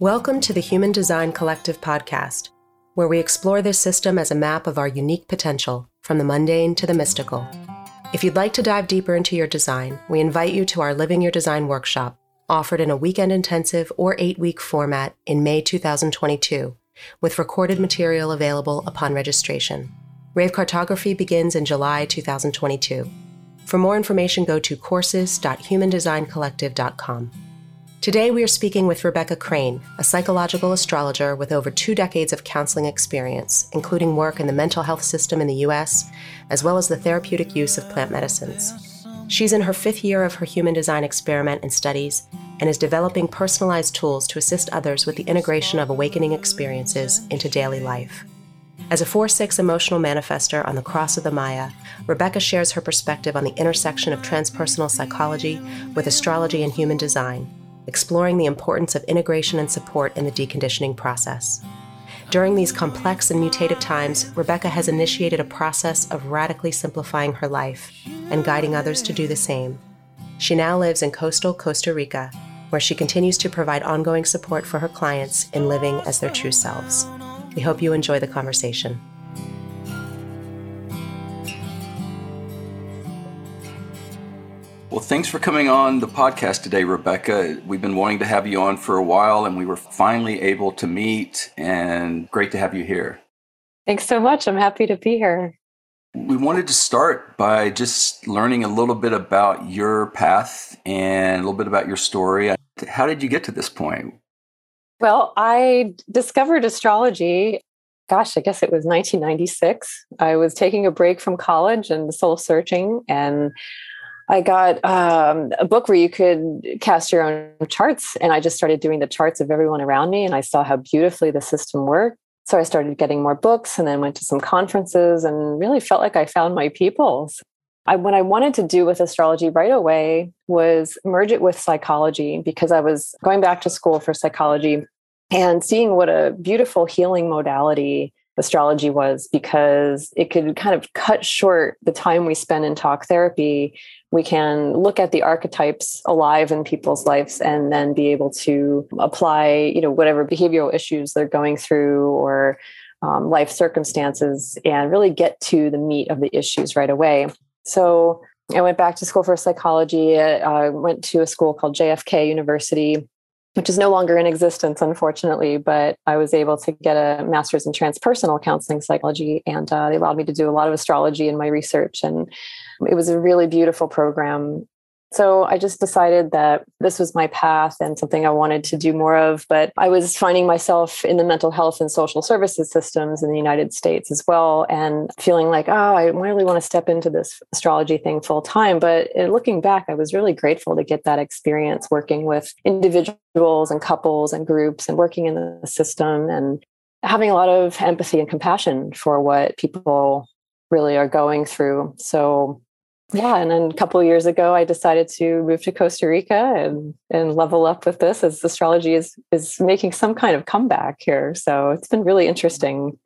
Welcome to the Human Design Collective podcast, where we explore this system as a map of our unique potential, from the mundane to the mystical. If you'd like to dive deeper into your design, we invite you to our Living Your Design workshop, offered in a weekend intensive or eight week format in May 2022, with recorded material available upon registration. Rave cartography begins in July 2022. For more information, go to courses.humandesigncollective.com. Today, we are speaking with Rebecca Crane, a psychological astrologer with over two decades of counseling experience, including work in the mental health system in the US, as well as the therapeutic use of plant medicines. She's in her fifth year of her human design experiment and studies and is developing personalized tools to assist others with the integration of awakening experiences into daily life. As a 4 6 emotional manifestor on the cross of the Maya, Rebecca shares her perspective on the intersection of transpersonal psychology with astrology and human design exploring the importance of integration and support in the deconditioning process. During these complex and mutative times, Rebecca has initiated a process of radically simplifying her life and guiding others to do the same. She now lives in coastal Costa Rica, where she continues to provide ongoing support for her clients in living as their true selves. We hope you enjoy the conversation. Well, thanks for coming on the podcast today, Rebecca. We've been wanting to have you on for a while and we were finally able to meet, and great to have you here. Thanks so much. I'm happy to be here. We wanted to start by just learning a little bit about your path and a little bit about your story. How did you get to this point? Well, I discovered astrology gosh, I guess it was 1996. I was taking a break from college and soul searching, and I got um, a book where you could cast your own charts, and I just started doing the charts of everyone around me, and I saw how beautifully the system worked. So I started getting more books, and then went to some conferences, and really felt like I found my people. I, what I wanted to do with astrology right away was merge it with psychology because I was going back to school for psychology and seeing what a beautiful healing modality astrology was because it could kind of cut short the time we spend in talk therapy. We can look at the archetypes alive in people's lives and then be able to apply you know whatever behavioral issues they're going through or um, life circumstances and really get to the meat of the issues right away. So i went back to school for psychology. I went to a school called jfk university which is no longer in existence, unfortunately. But I was able to get a master's in transpersonal counseling psychology, and uh, they allowed me to do a lot of astrology in my research. And it was a really beautiful program. So I just decided that this was my path and something I wanted to do more of. But I was finding myself in the mental health and social services systems in the United States as well, and feeling like, oh, I really want to step into this astrology thing full time. But eh, looking back, I was really grateful to get that experience working with individuals and couples and groups and working in the system and having a lot of empathy and compassion for what people really are going through. So yeah and then a couple years ago i decided to move to costa rica and and level up with this as astrology is is making some kind of comeback here. So it's been really interesting.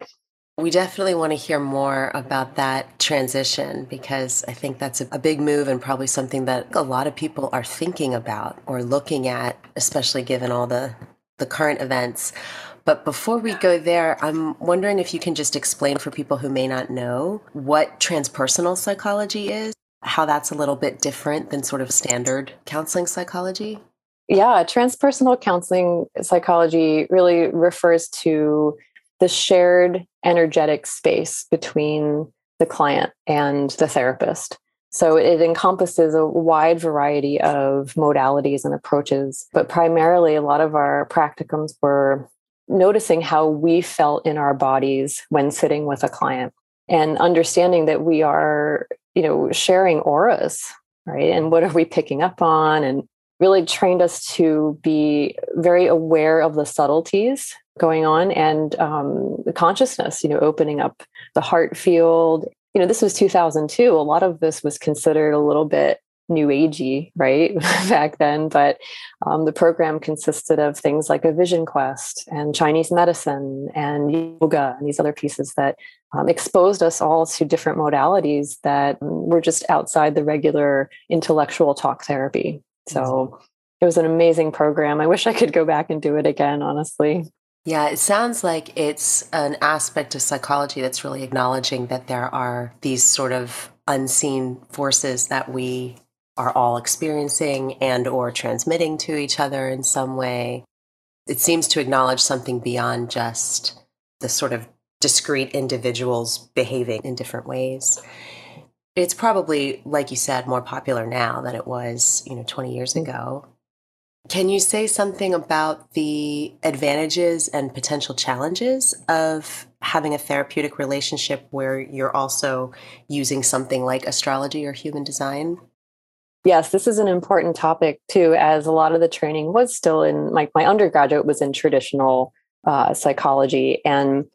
We definitely want to hear more about that transition because I think that's a, big move and probably something that a lot of people are thinking about or looking at, especially given all the, the current events. But before we go there, I'm wondering if you can just explain for people who may not know what transpersonal psychology is how that's a little bit different than sort of standard counseling psychology? Yeah, transpersonal counseling psychology really refers to the shared energetic space between the client and the therapist. So it encompasses a wide variety of modalities and approaches, but primarily a lot of our practicums were noticing how we felt in our bodies when sitting with a client and understanding that we are you know sharing auras right? And what are we picking up on? And really trained us to be very aware of the subtleties going on and um, the consciousness you know opening up the heart field. You know this was 2002 a lot of this was considered a little bit new agey right back then but um, the program consisted of things like a vision quest and chinese medicine and yoga and these other pieces that um, exposed us all to different modalities that were just outside the regular intellectual talk therapy so it was an amazing program. I wish I could go back and do it again, honestly. Yeah, it sounds like it's an aspect of psychology that's really acknowledging that there are these sort of unseen forces that we are all experiencing and or transmitting to each other in some way. It seems to acknowledge something beyond just the sort of discrete individuals behaving in different ways. It's probably like you said more popular now than it was, you know, 20 years mm. ago. Can you say something about the advantages and potential challenges of having a therapeutic relationship where you're also using something like astrology or human design? Yes, this is an important topic too, as a lot of the training was still in like my undergraduate was in traditional uh, psychology, and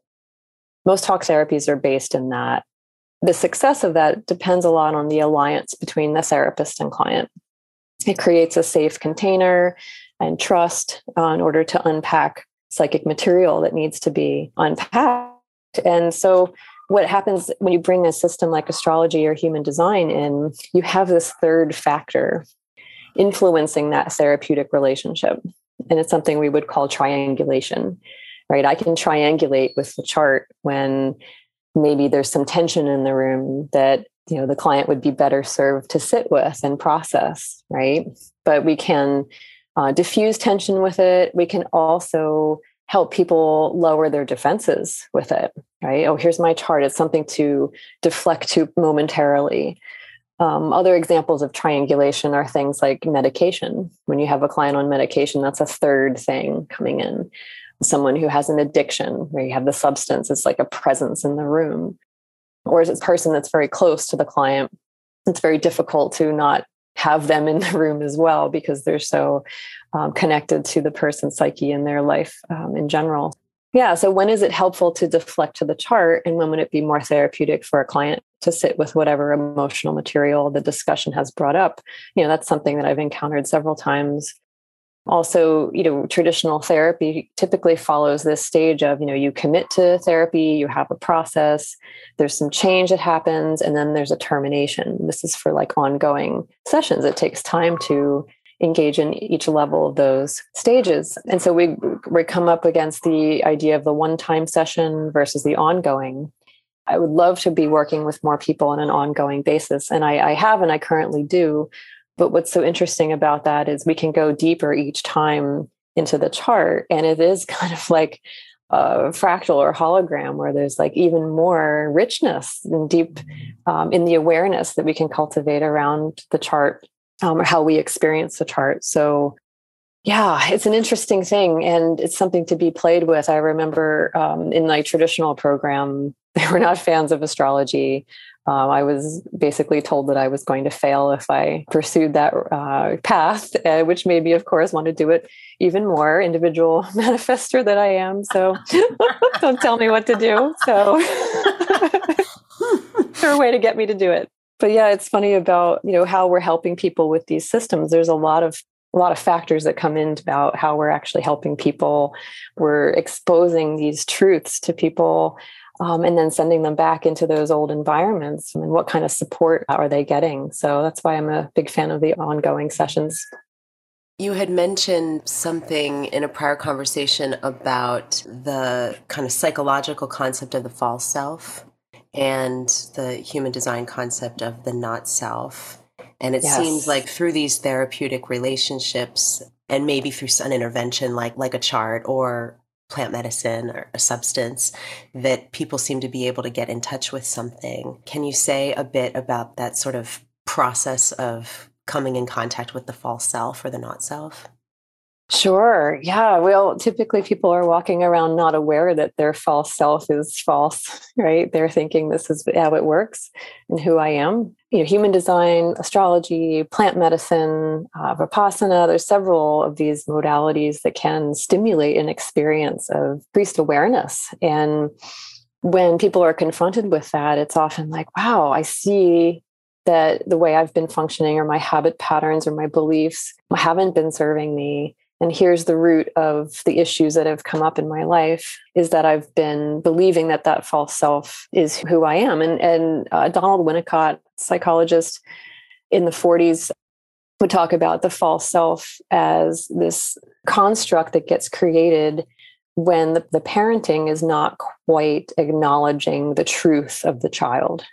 most talk therapies are based in that. The success of that depends a lot on the alliance between the therapist and client. It creates a safe container and trust uh, in order to unpack psychic material that needs to be unpacked. And so, what happens when you bring a system like astrology or human design in, you have this third factor influencing that therapeutic relationship. And it's something we would call triangulation, right? I can triangulate with the chart when maybe there's some tension in the room that you know the client would be better served to sit with and process right but we can uh, diffuse tension with it we can also help people lower their defenses with it right? Oh here's my chart. It's something to deflect to momentarily. Um, other examples of triangulation are things like medication. When you have a client on medication that's a third thing coming in. Someone who has an addiction where you have the substance it's like a presence in the room. Or is it a person that's very close to the client it's very difficult to not have them in the room as well because they're so um, connected to the person's psyche and their life um, in general yeah so when is it helpful to deflect to the chart and when would it be more therapeutic for a client to sit with whatever emotional material the discussion has brought up? You know that's something that i've encountered several times. Also you know traditional therapy typically follows this stage of you know you commit to therapy you have a process there's some change that happens and then there's a termination. This is for like ongoing sessions. It takes time to engage in each level of those stages and so we we come up against the idea of the one time session versus the ongoing I would love to be working with more people on an ongoing basis. And I, I have, and I currently do. But what's so interesting about that is we can go deeper each time into the chart. And it is kind of like a fractal or hologram where there's like even more richness and deep um, in the awareness that we can cultivate around the chart um, or how we experience the chart. So, yeah, it's an interesting thing and it's something to be played with. I remember um, in my traditional program, they were not fans of astrology. Um, I was basically told that I was going to fail if I pursued that uh, path, uh, which made me, of course, want to do it even more. Individual manifestor that I am, so don't tell me what to do. So, a way to get me to do it. But yeah, it's funny about you know how we're helping people with these systems. There's a lot of a lot of factors that come in about how we're actually helping people. We're exposing these truths to people um, and then sending them back into those old environments I and what kind of support are they getting so that's why i'm a big fan of the ongoing sessions you had mentioned something in a prior conversation about the kind of psychological concept of the false self and the human design concept of the not self and it yes. seems like through these therapeutic relationships and maybe through an intervention like like a chart or plant medicine or a substance that people seem to be able to get in touch with something. Can you say a bit about that sort of process of coming in contact with the false self or the not self? Sure. Yeah. Well, typically people are walking around not aware that their false self is false, right? They're thinking this is how it works and who I am. You know, human design, astrology, plant medicine, uh, vipassana. There's several of these modalities that can stimulate an experience of increased awareness. And when people are confronted with that, it's often like, wow, I see that the way I've been functioning or my habit patterns or my beliefs haven't been serving me and here's the root of the issues that have come up in my life is that i've been believing that that false self is who i am and and uh, donald winnicott psychologist in the 40s would talk about the false self as this construct that gets created when the, the parenting is not quite acknowledging the truth of the child.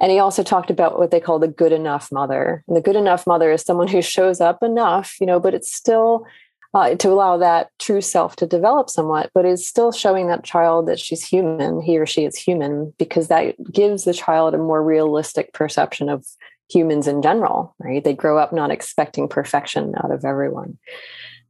And he also talked about what they call the good enough mother. And the good enough mother is someone who shows up enough, you know, but it's still uh, to allow that true self to develop somewhat, but is still showing that child that she's human, he or she is human, because that gives the child a more realistic perception of humans in general, right? They grow up not expecting perfection out of everyone.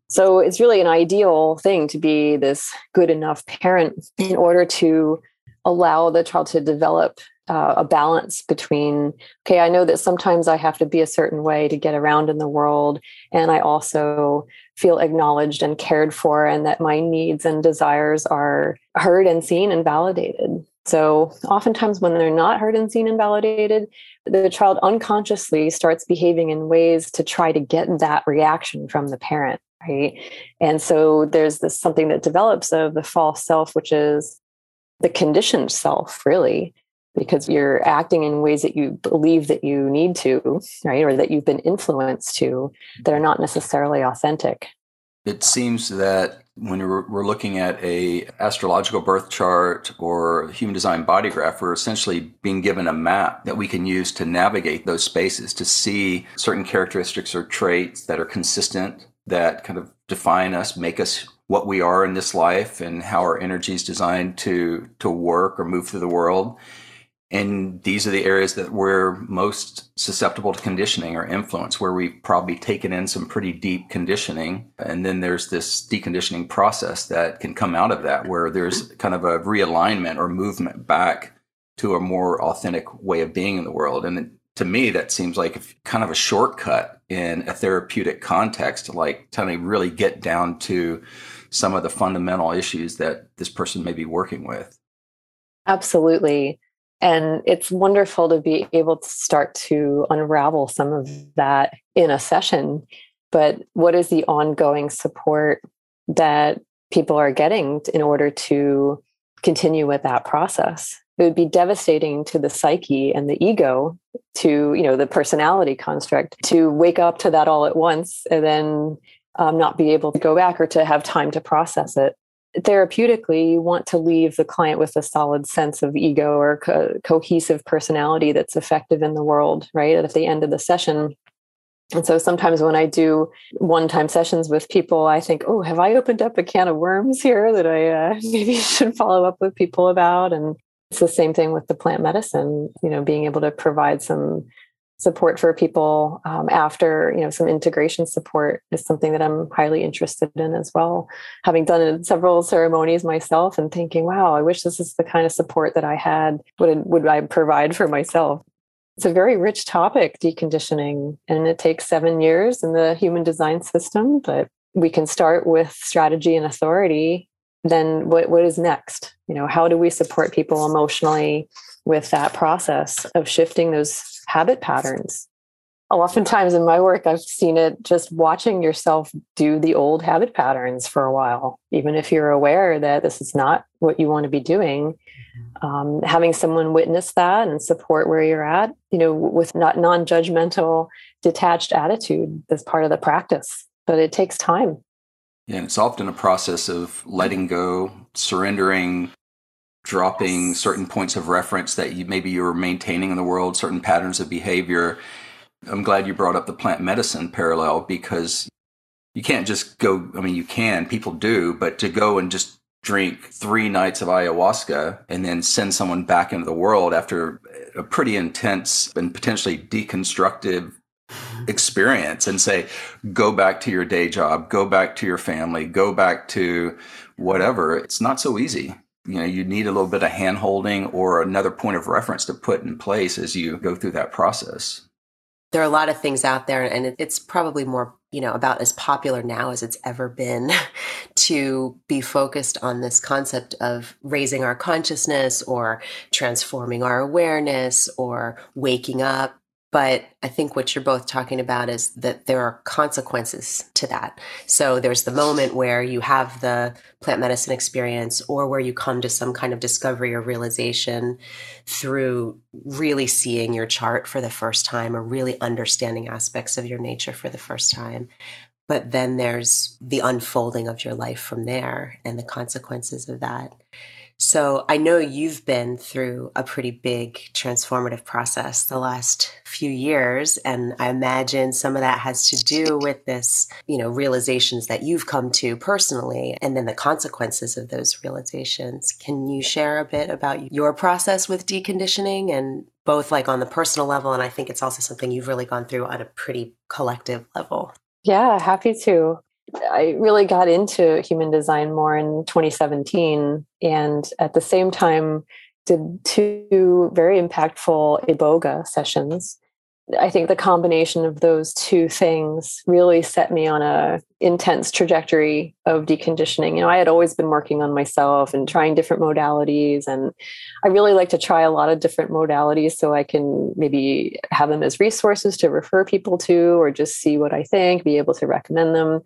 So it's really an ideal thing to be this good enough parent in order to allow the child to develop uh, a balance between okay i know that sometimes i have to be a certain way to get around in the world and i also feel acknowledged and cared for and that my needs and desires are heard and seen and validated. So oftentimes when they're not heard and seen and validated the child unconsciously starts behaving in ways to try to get that reaction from the parent right? And so there's this something that develops of the false self which is the conditioned self really because you're acting in ways that you believe that you need to, right? Or that you've been influenced to that are not necessarily authentic. It seems that when we're, looking at a astrological birth chart or human design body graph, we're essentially being given a map that we can use to navigate those spaces to see certain characteristics or traits that are consistent that kind of define us, make us what we are in this life and how our energy is designed to to work or move through the world and these are the areas that we're most susceptible to conditioning or influence, where we've probably taken in some pretty deep conditioning. And then there's this deconditioning process that can come out of that, where there's kind of a realignment or movement back to a more authentic way of being in the world. And to me, that seems like kind of a shortcut in a therapeutic context like trying to really get down to some of the fundamental issues that this person may be working with. Absolutely. And it's wonderful to be able to start to unravel some of that in a session. But what is the ongoing support that people are getting in order to continue with that process? It would be devastating to the psyche and the ego, to you know the personality construct, to wake up to that all at once and then um, not be able to go back or to have time to process it therapeutically you want to leave the client with a solid sense of ego or co- cohesive personality that's effective in the world right at the end of the session. And so sometimes when i do one-time sessions with people i think oh have i opened up a can of worms here that i uh, maybe should follow up with people about? And it's the same thing with the plant medicine you know being able to provide some support for people um, after you know some integration support is something that i'm highly interested in as well. Having done several ceremonies myself and thinking wow i wish this is the kind of support that i had would, would i provide for myself? It's a very rich topic deconditioning and it takes seven years in the human design system but we can start with strategy and authority. Then what, what is next? You know how do we support people emotionally with that process of shifting those habit patterns. Oftentimes in my work, I've seen it just watching yourself do the old habit patterns for a while, even if you're aware that this is not what you want to be doing. Mm-hmm. Um, having someone witness that and support where you're at, you know, with not non-judgmental, detached attitude as part of the practice. But it takes time. Yeah, and it's often a process of letting go, surrendering, dropping certain points of reference that you maybe you're maintaining in the world, certain patterns of behavior. I'm glad you brought up the plant medicine parallel because you can't just go, I mean, you can, people do, but to go and just drink three nights of ayahuasca and then send someone back into the world after a pretty intense and potentially deconstructive experience and say, go back to your day job, go back to your family, go back to whatever. It's not so easy you know you need a little bit of hand holding or another point of reference to put in place as you go through that process. There are a lot of things out there and it's probably more you know about as popular now as it's ever been to be focused on this concept of raising our consciousness or transforming our awareness or waking up But I think what you're both talking about is that there are consequences to that. So there's the moment where you have the plant medicine experience or where you come to some kind of discovery or realization through really seeing your chart for the first time or really understanding aspects of your nature for the first time. But then there's the unfolding of your life from there and the consequences of that. So I know you've been through a pretty big transformative process the last few years. And I imagine some of that has to do with this, you know, realizations that you've come to personally and then the consequences of those realizations. Can you share a bit about your process with deconditioning and both like on the personal level? And I think it's also something you've really gone through on a pretty collective level. Yeah, happy to. I really got into human design more in 2017. And at the same time, did two very impactful iboga sessions I think the combination of those two things really set me on a intense trajectory of deconditioning. You know, I had always been working on myself and trying different modalities and I really like to try a lot of different modalities so I can maybe have them as resources to refer people to or just see what I think, be able to recommend them.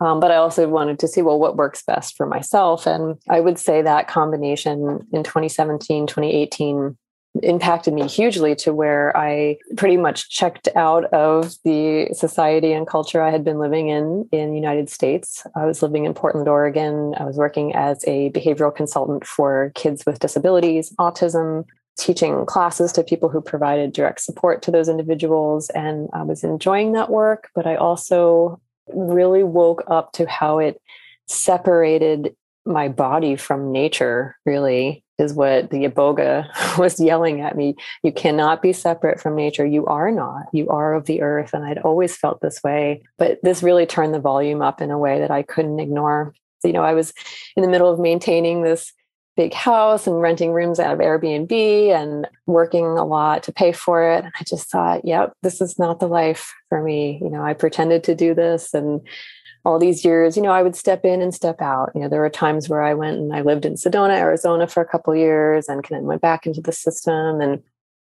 Um, but I also wanted to see, well, what works best for myself. And I would say that combination in 2017, 2018 impacted me hugely to where I pretty much checked out of the society and culture I had been living in in the United States. I was living in Portland, Oregon. I was working as a behavioral consultant for kids with disabilities, autism, teaching classes to people who provided direct support to those individuals. And I was enjoying that work, but I also really woke up to how it separated my body from nature, really is what the iboga was yelling at me. You cannot be separate from nature. You are not. You are of the earth. And I'd always felt this way. But this really turned the volume up in a way that I couldn't ignore. So, you know, I was in the middle of maintaining this big house and renting rooms out of Airbnb and working a lot to pay for it. And I just thought, yep, this is not the life for me. You know, I pretended to do this and all these years, you know, I would step in and step out. You know, there were times where I went and I lived in Sedona, Arizona for a couple years and kind of went back into the system. And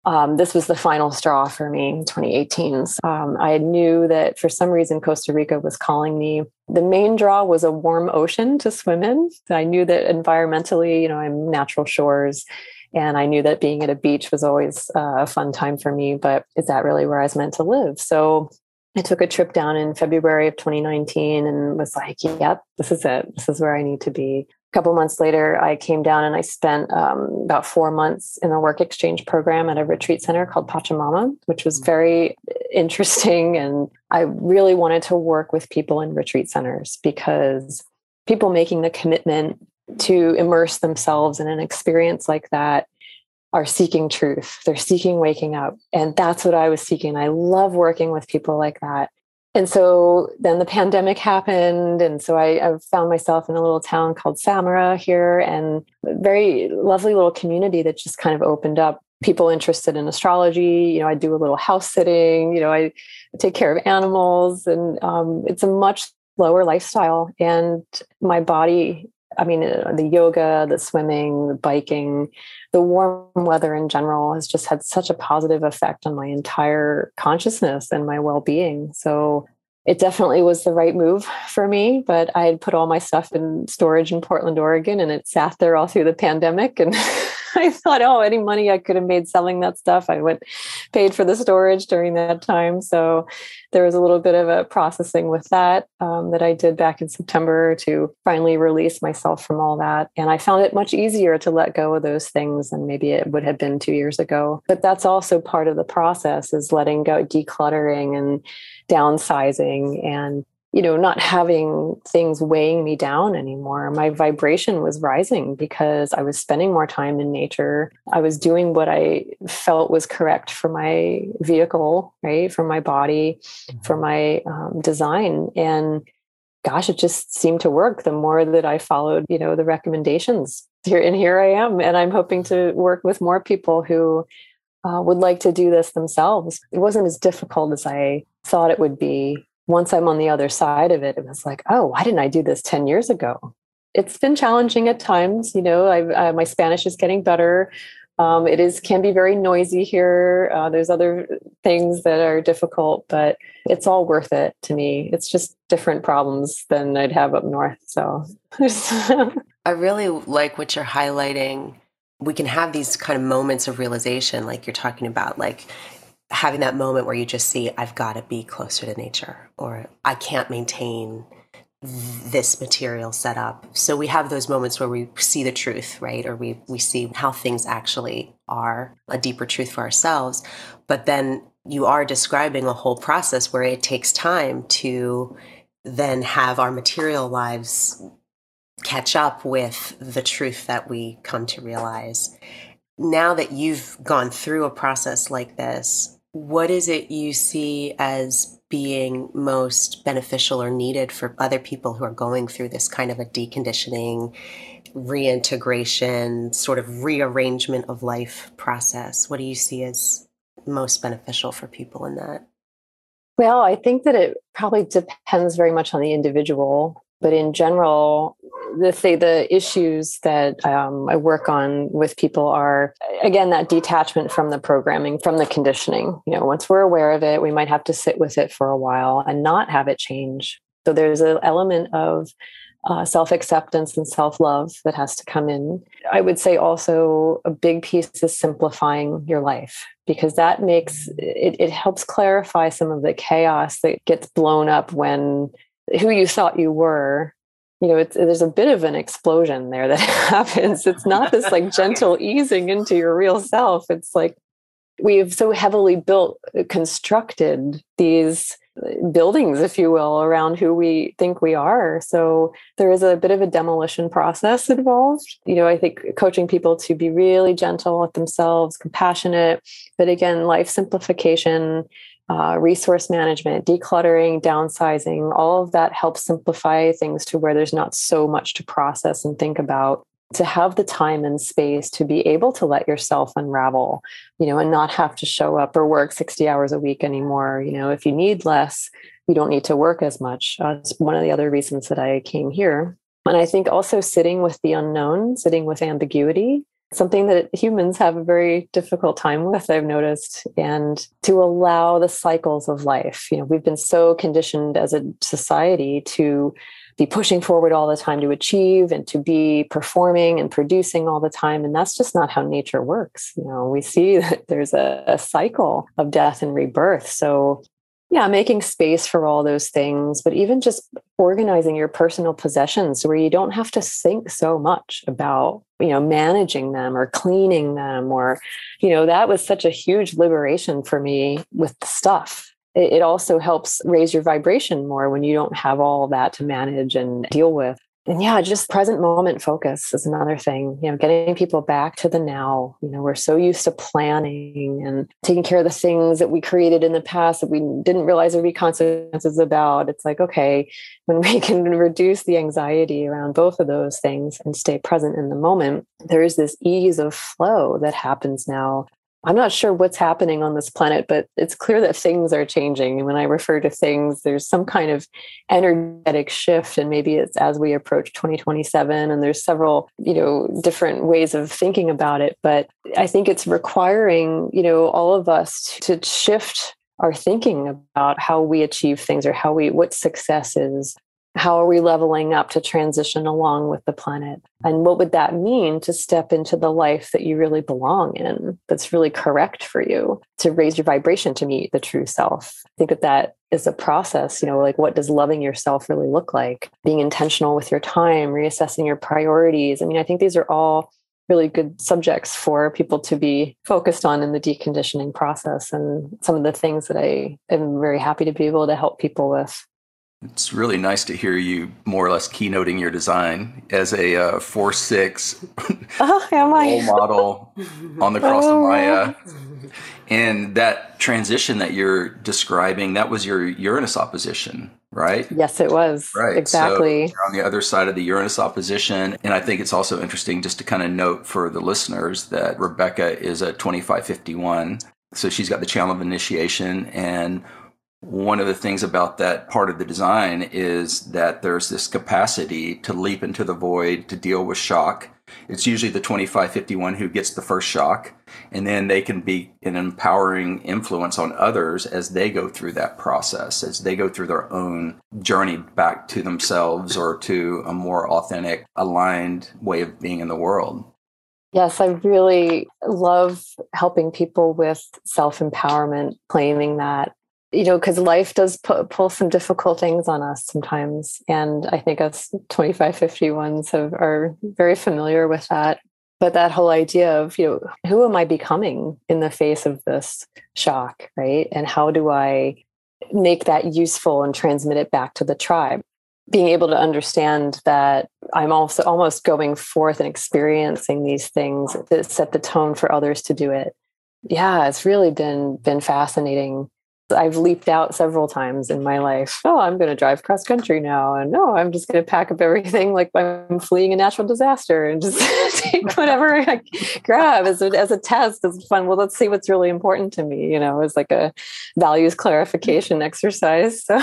um, this was the final straw for me in 2018. Um, I knew that for some reason Costa Rica was calling me. The main draw was a warm ocean to swim in. I knew that environmentally, you know, I'm natural shores. And I knew that being at a beach was always uh, a fun time for me, but is that really where I was meant to live? So I took a trip down in February of 2019 and was like, yep, this is it. This is where I need to be. A couple months later, I came down and I spent um, about four months in a work exchange program at a retreat center called Pachamama, which was mm. very interesting. And I really wanted to work with people in retreat centers because people making the commitment to immerse themselves in an experience like that are seeking truth. They're seeking waking up. And that's what I was seeking. I love working with people like that. And so then the pandemic happened. And so I, I, found myself in a little town called Samara here and very lovely little community that just kind of opened up people interested in astrology. You know, I do a little house sitting, you know, I take care of animals and um, it's a much lower lifestyle. And my body I mean, uh, the yoga, the swimming, the biking, the warm weather in general has just had such a positive effect on my entire consciousness and my well being. So it definitely was the right move for me. But I had put all my stuff in storage in Portland, Oregon, and it sat there all through the pandemic. And I thought, oh, any money I could have made selling that stuff, I went paid for the storage during that time. So there was a little bit of a processing with that um, that I did back in September to finally release myself from all that. And I found it much easier to let go of those things than maybe it would have been two years ago. But that's also part of the process is letting go, decluttering and downsizing and you know, not having things weighing me down anymore. My vibration was rising because I was spending more time in nature. I was doing what I felt was correct for my vehicle, right? For my body, for mm-hmm. my um, design. And gosh, it just seemed to work the more that I followed, you know, the recommendations. Here and here I am. And I'm hoping to work with more people who uh, would like to do this themselves. It wasn't as difficult as I thought it would be once I'm on the other side of it, it was like, oh, why didn't I do this 10 years ago? It's been challenging at times. You know, uh, my Spanish is getting better. Um, it is can be very noisy here. Uh, there's other things that are difficult, but it's all worth it to me. It's just different problems than I'd have up north. So I really like what you're highlighting. We can have these kind of moments of realization, like you're talking about, like having that moment where you just see, I've got to be closer to nature, or I can't maintain this material set up. So we have those moments where we see the truth, right? Or we we see how things actually are, a deeper truth for ourselves. But then you are describing a whole process where it takes time to then have our material lives catch up with the truth that we come to realize. Now that you've gone through a process like this, what is it you see as being most beneficial or needed for other people who are going through this kind of a deconditioning, reintegration, sort of rearrangement of life process? What do you see as most beneficial for people in that? Well, I think that it probably depends very much on the individual. But in general, the say the issues that um, I work on with people are again that detachment from the programming, from the conditioning. You know, once we're aware of it, we might have to sit with it for a while and not have it change. So there's an element of uh, self acceptance and self love that has to come in. I would say also a big piece is simplifying your life because that makes it, it helps clarify some of the chaos that gets blown up when who you thought you were you know it's there's a bit of an explosion there that happens. It's not this like gentle easing into your real self. It's like we've so heavily built uh, constructed these uh, buildings if you will around who we think we are. So there is a bit of a demolition process involved. You know i think coaching people to be really gentle with themselves compassionate. But again life simplification uh, resource management, decluttering, downsizing, all of that helps simplify things to where there's not so much to process and think about. To have the time and space to be able to let yourself unravel you know and not have to show up or work 60 hours a week anymore. You know if you need less you don't need to work as much. Uh, it's one of the other reasons that i came here. And i think also sitting with the unknown sitting with ambiguity something that humans have a very difficult time with i've noticed and to allow the cycles of life. You know we've been so conditioned as a society to be pushing forward all the time to achieve and to be performing and producing all the time and that's just not how nature works. You know we see that there's a, a cycle of death and rebirth. So yeah making space for all those things but even just organizing your personal possessions where you don't have to think so much about you know managing them or cleaning them or you know that was such a huge liberation for me with the stuff. It also helps raise your vibration more when you don't have all that to manage and deal with yeah, just present moment focus is another thing. You know, getting people back to the now. You know, we're so used to planning and taking care of the things that we created in the past that we didn't realize there'd be consequences about. It's like, okay, when we can reduce the anxiety around both of those things and stay present in the moment, there is this ease of flow that happens now I'm not sure what's happening on this planet, but it's clear that things are changing. And when I refer to things, there's some kind of energetic shift. And maybe it's as we approach 2027, and there's several, you know, different ways of thinking about it. But I think it's requiring, you know, all of us to shift our thinking about how we achieve things or how we what success is how are we leveling up to transition along with the planet? And what would that mean to step into the life that you really belong in, that's really correct for you, to raise your vibration to meet the true self? I think that that is a process, you know, like what does loving yourself really look like? Being intentional with your time, reassessing your priorities. I mean, I think these are all really good subjects for people to be focused on in the deconditioning process and some of the things that I am very happy to be able to help people with. It's really nice to hear you more or less keynoting your design as a uh, four six oh, role model on the cross of Maya, and that transition that you're describing that was your Uranus opposition, right? Yes, it was. Right, exactly. So on the other side of the Uranus opposition, and I think it's also interesting just to kind of note for the listeners that Rebecca is a twenty five fifty one, so she's got the channel of initiation and one of the things about that part of the design is that there's this capacity to leap into the void, to deal with shock, it's usually the 2551 who gets the first shock, and then they can be an empowering influence on others as they go through that process, as they go through their own journey back to themselves or to a more authentic, aligned way of being in the world. Yes, I really love helping people with self empowerment, claiming that you know, because life does pu- pull some difficult things on us sometimes. And I think us 2551s have, are very familiar with that. But that whole idea of, you know, who am I becoming in the face of this shock, right? And how do I make that useful and transmit it back to the tribe? Being able to understand that I'm also almost going forth and experiencing these things that set the tone for others to do it. Yeah, it's really been been fascinating I've leaped out several times in my life. Oh, I'm going to drive cross country now. And no, I'm just going to pack up everything like I'm fleeing a natural disaster and just take whatever I grab as a, as a test. It's fun. Well, let's see what's really important to me, you know, as like a values clarification exercise. So.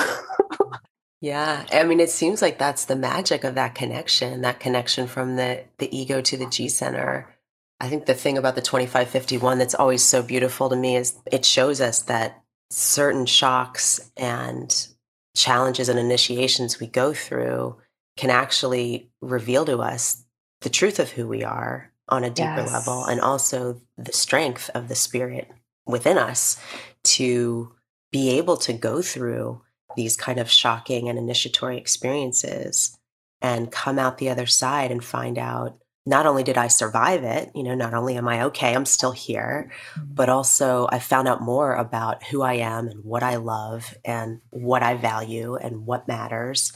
Yeah, I mean, it seems like that's the magic of that connection, that connection from the the ego to the G center. I think the thing about the 2551 that's always so beautiful to me is it shows us that certain shocks and challenges and initiations we go through can actually reveal to us the truth of who we are on a deeper yes. level and also the strength of the spirit within us to be able to go through these kind of shocking and initiatory experiences and come out the other side and find out not only did I survive it, you know, not only am I okay, I'm still here, mm-hmm. but also I found out more about who I am and what I love and what I value and what matters.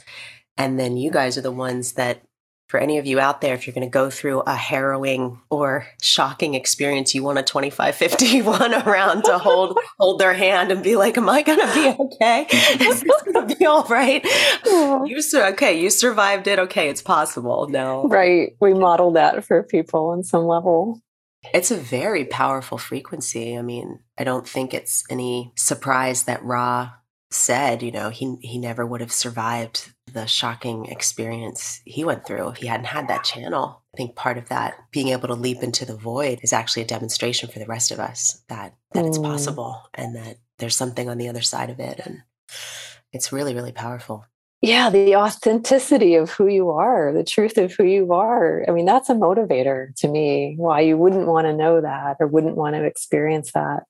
And then you guys are the ones that for any of you out there, if you're going to go through a harrowing or shocking experience, you want a 2551 around to hold hold their hand and be like, "Am I going to be okay? Is this going to be all right?" You sur- okay, you survived it. Okay, it's possible. No, right. We model that for people on some level. It's a very powerful frequency. I mean, I don't think it's any surprise that Ra said, you know, he he never would have survived the shocking experience he went through if he hadn't had that channel. I think part of that being able to leap into the void is actually a demonstration for the rest of us that that mm. it's possible and that there's something on the other side of it and it's really really powerful. Yeah, the authenticity of who you are, the truth of who you are. I mean, that's a motivator to me. Why you wouldn't want to know that or wouldn't want to experience that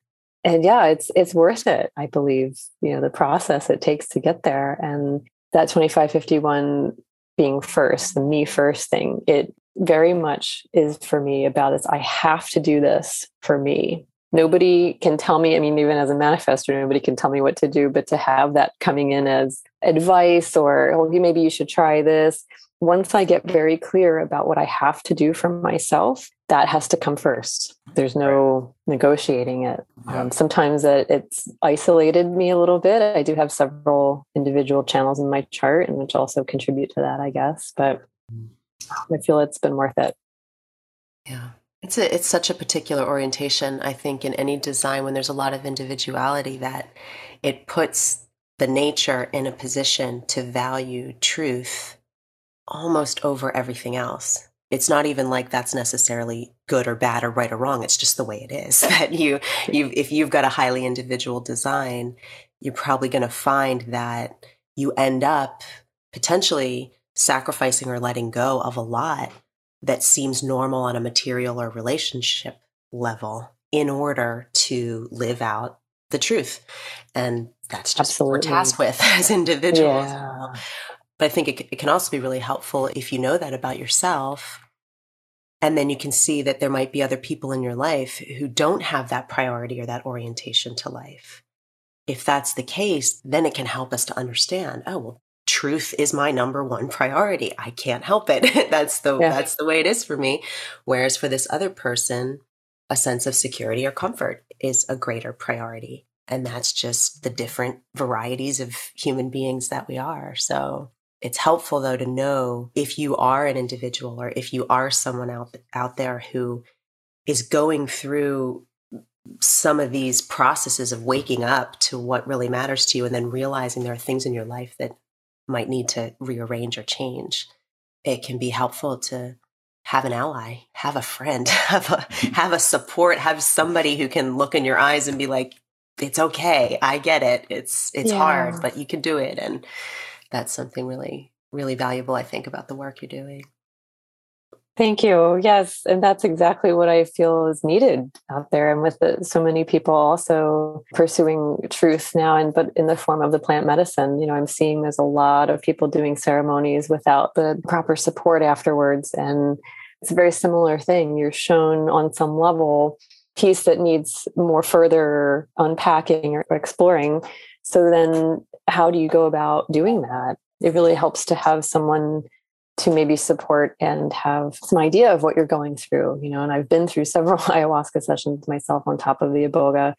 and yeah it's it's worth it i believe you know the process it takes to get there and that 2551 being first the me first thing it very much is for me about this i have to do this for me. Nobody can tell me i mean even as a manifestor nobody can tell me what to do but to have that coming in as advice or oh maybe you should try this. Once I get very clear about what I have to do for myself, that has to come first. There's no negotiating it. Yeah. Um, sometimes it, it's isolated me a little bit. I do have several individual channels in my chart, and which also contribute to that, I guess. But I feel it's been worth it. Yeah. It's a, it's such a particular orientation, I think, in any design when there's a lot of individuality that it puts the nature in a position to value truth almost over everything else. It's not even like that's necessarily good or bad or right or wrong. It's just the way it is that you, you, if you've got a highly individual design, you're probably going to find that you end up potentially sacrificing or letting go of a lot that seems normal on a material or relationship level in order to live out the truth. And that's just Absolutely. what we're tasked with as individuals. Yeah. But I think it, it can also be really helpful if you know that about yourself. And then you can see that there might be other people in your life who don't have that priority or that orientation to life. If that's the case, then it can help us to understand, oh, well, truth is my number one priority. I can't help it. that's the yeah. that's the way it is for me. Whereas for this other person, a sense of security or comfort is a greater priority. And that's just the different varieties of human beings that we are. So it's helpful though to know if you are an individual or if you are someone out out there who is going through some of these processes of waking up to what really matters to you and then realizing there are things in your life that might need to rearrange or change it can be helpful to have an ally, have a friend, have a have a support, have somebody who can look in your eyes and be like, "It's okay, I get it. It's it's yeah. hard, but you can do it." And that's something really really valuable, I think, about the work you're doing. Thank you. Yes, and that's exactly what I feel is needed out there, and with the, so many people also pursuing truth now, and but in the form of the plant medicine. You know, I'm seeing there's a lot of people doing ceremonies without the proper support afterwards, and it's a very similar thing. You're shown on some level piece that needs more further unpacking or exploring. So then, how do you go about doing that? It really helps to have someone to maybe support and have some idea of what you're going through, you know. And I've been through several ayahuasca sessions myself on top of the iboga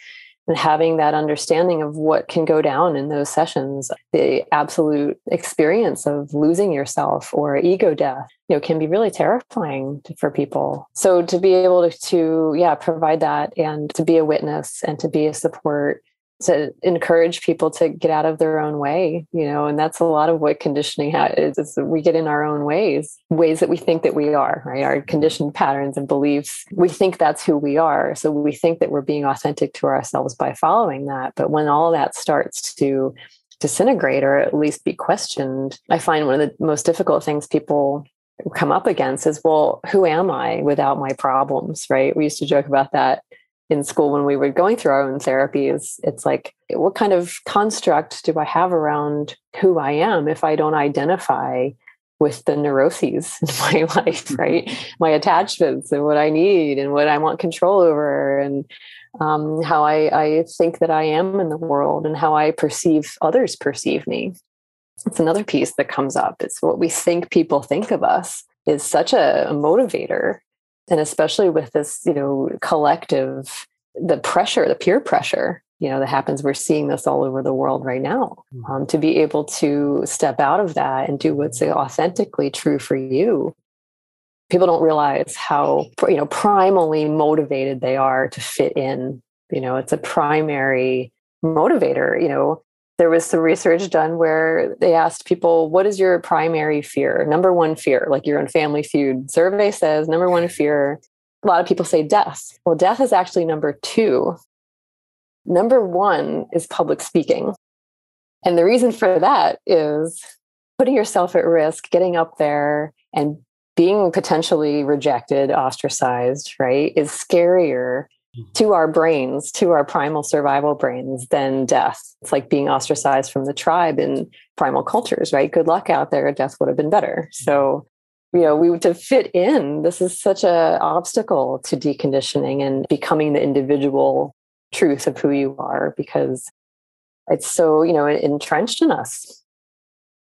and having that understanding of what can go down in those sessions the absolute experience of losing yourself or ego death you know can be really terrifying for people so to be able to, to yeah provide that and to be a witness and to be a support to encourage people to get out of their own way you know and that's a lot of what conditioning is, is we get in our own ways ways that we think that we are right? Our mm-hmm. conditioned patterns and beliefs we think that's who we are so we think that we're being authentic to ourselves by following that. But when all that starts to disintegrate or at least be questioned i find one of the most difficult things people come up against is well who am i without my problems? Right? We used to joke about that in school when we were going through our own therapies it's like what kind of construct do i have around who i am if i don't identify with the neuroses in my life mm-hmm. right? My attachments and what i need and what i want control over and um, how I, I think that i am in the world and how i perceive others perceive me. It's another piece that comes up. It's what we think people think of us is such a, a motivator and especially with this you know collective the pressure the peer pressure you know that happens we're seeing this all over the world right now mm-hmm. um, to be able to step out of that and do what's authentically true for you people don't realize how you know primally motivated they are to fit in you know it's a primary motivator you know there was some research done where they asked people, what is your primary fear? Number one fear, like your own Family Feud. Survey says number one mm-hmm. fear. A lot of people say death. Well, death is actually number two. Number one is public speaking. And the reason for that is putting yourself at risk, getting up there and being potentially rejected, ostracized, right, is scarier to our brains, to our primal survival brains, than death. It's like being ostracized from the tribe in primal cultures, right? Good luck out there. Death would have been better. So, you know, we to fit in. This is such a obstacle to deconditioning and becoming the individual truth of who you are because it's so you know entrenched in us.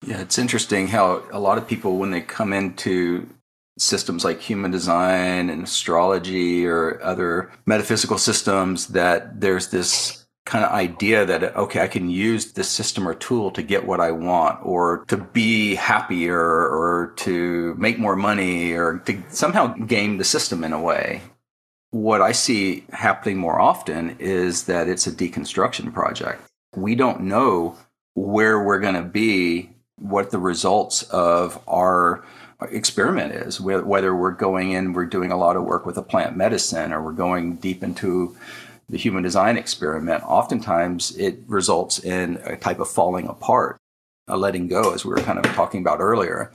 Yeah, it's interesting how a lot of people when they come into systems like human design and astrology or other metaphysical systems that there's this kind of idea that okay i can use this system or tool to get what i want or to be happier or to make more money or to somehow game the system in a way. What i see happening more often is that it's a deconstruction project. We don't know where we're going to be what the results of our experiment is whether we're going in we're doing a lot of work with a plant medicine or we're going deep into the human design experiment oftentimes it results in a type of falling apart a letting go as we were kind of talking about earlier.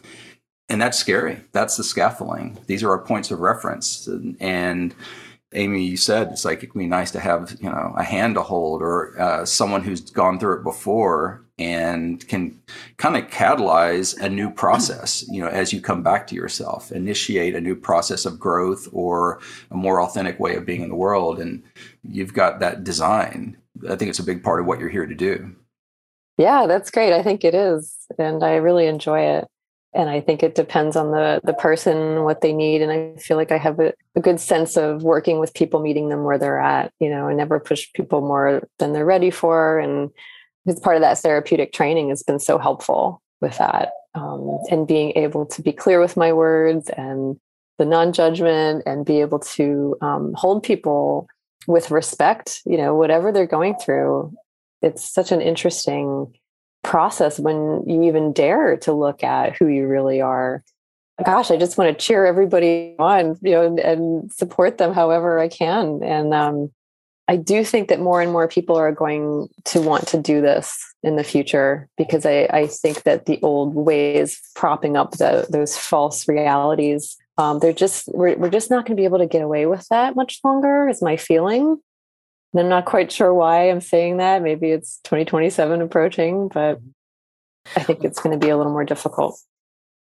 And that's scary. That's the scaffolding. These are our points of reference. And, and Amy, you said it's like it would be nice to have you know a hand to hold or uh, someone who's gone through it before and can kind of catalyze a new process. You know, as you come back to yourself, initiate a new process of growth or a more authentic way of being in the world, and you've got that design. I think it's a big part of what you're here to do. Yeah, that's great. I think it is, and I really enjoy it and I think it depends on the the person, what they need. And I feel like I have a, a, good sense of working with people, meeting them where they're at. You know, I never push people more than they're ready for, and it's part of that therapeutic training has been so helpful with that, um, and being able to be clear with my words and the non-judgment, and be able to um, hold people with respect. You know, whatever they're going through, it's such an interesting process when you even dare to look at who you really are gosh, I just want to cheer everybody on, you know, and, and support them however I can. And um, I do think that more and more people are going to want to do this in the future because I, I think that the old ways propping up the, those false realities, um, they're just we're, we're just not going to be able to get away with that much longer. Is my feeling. And I'm not quite sure why I'm saying that. Maybe it's 2027 approaching, but I think it's going to be a little more difficult.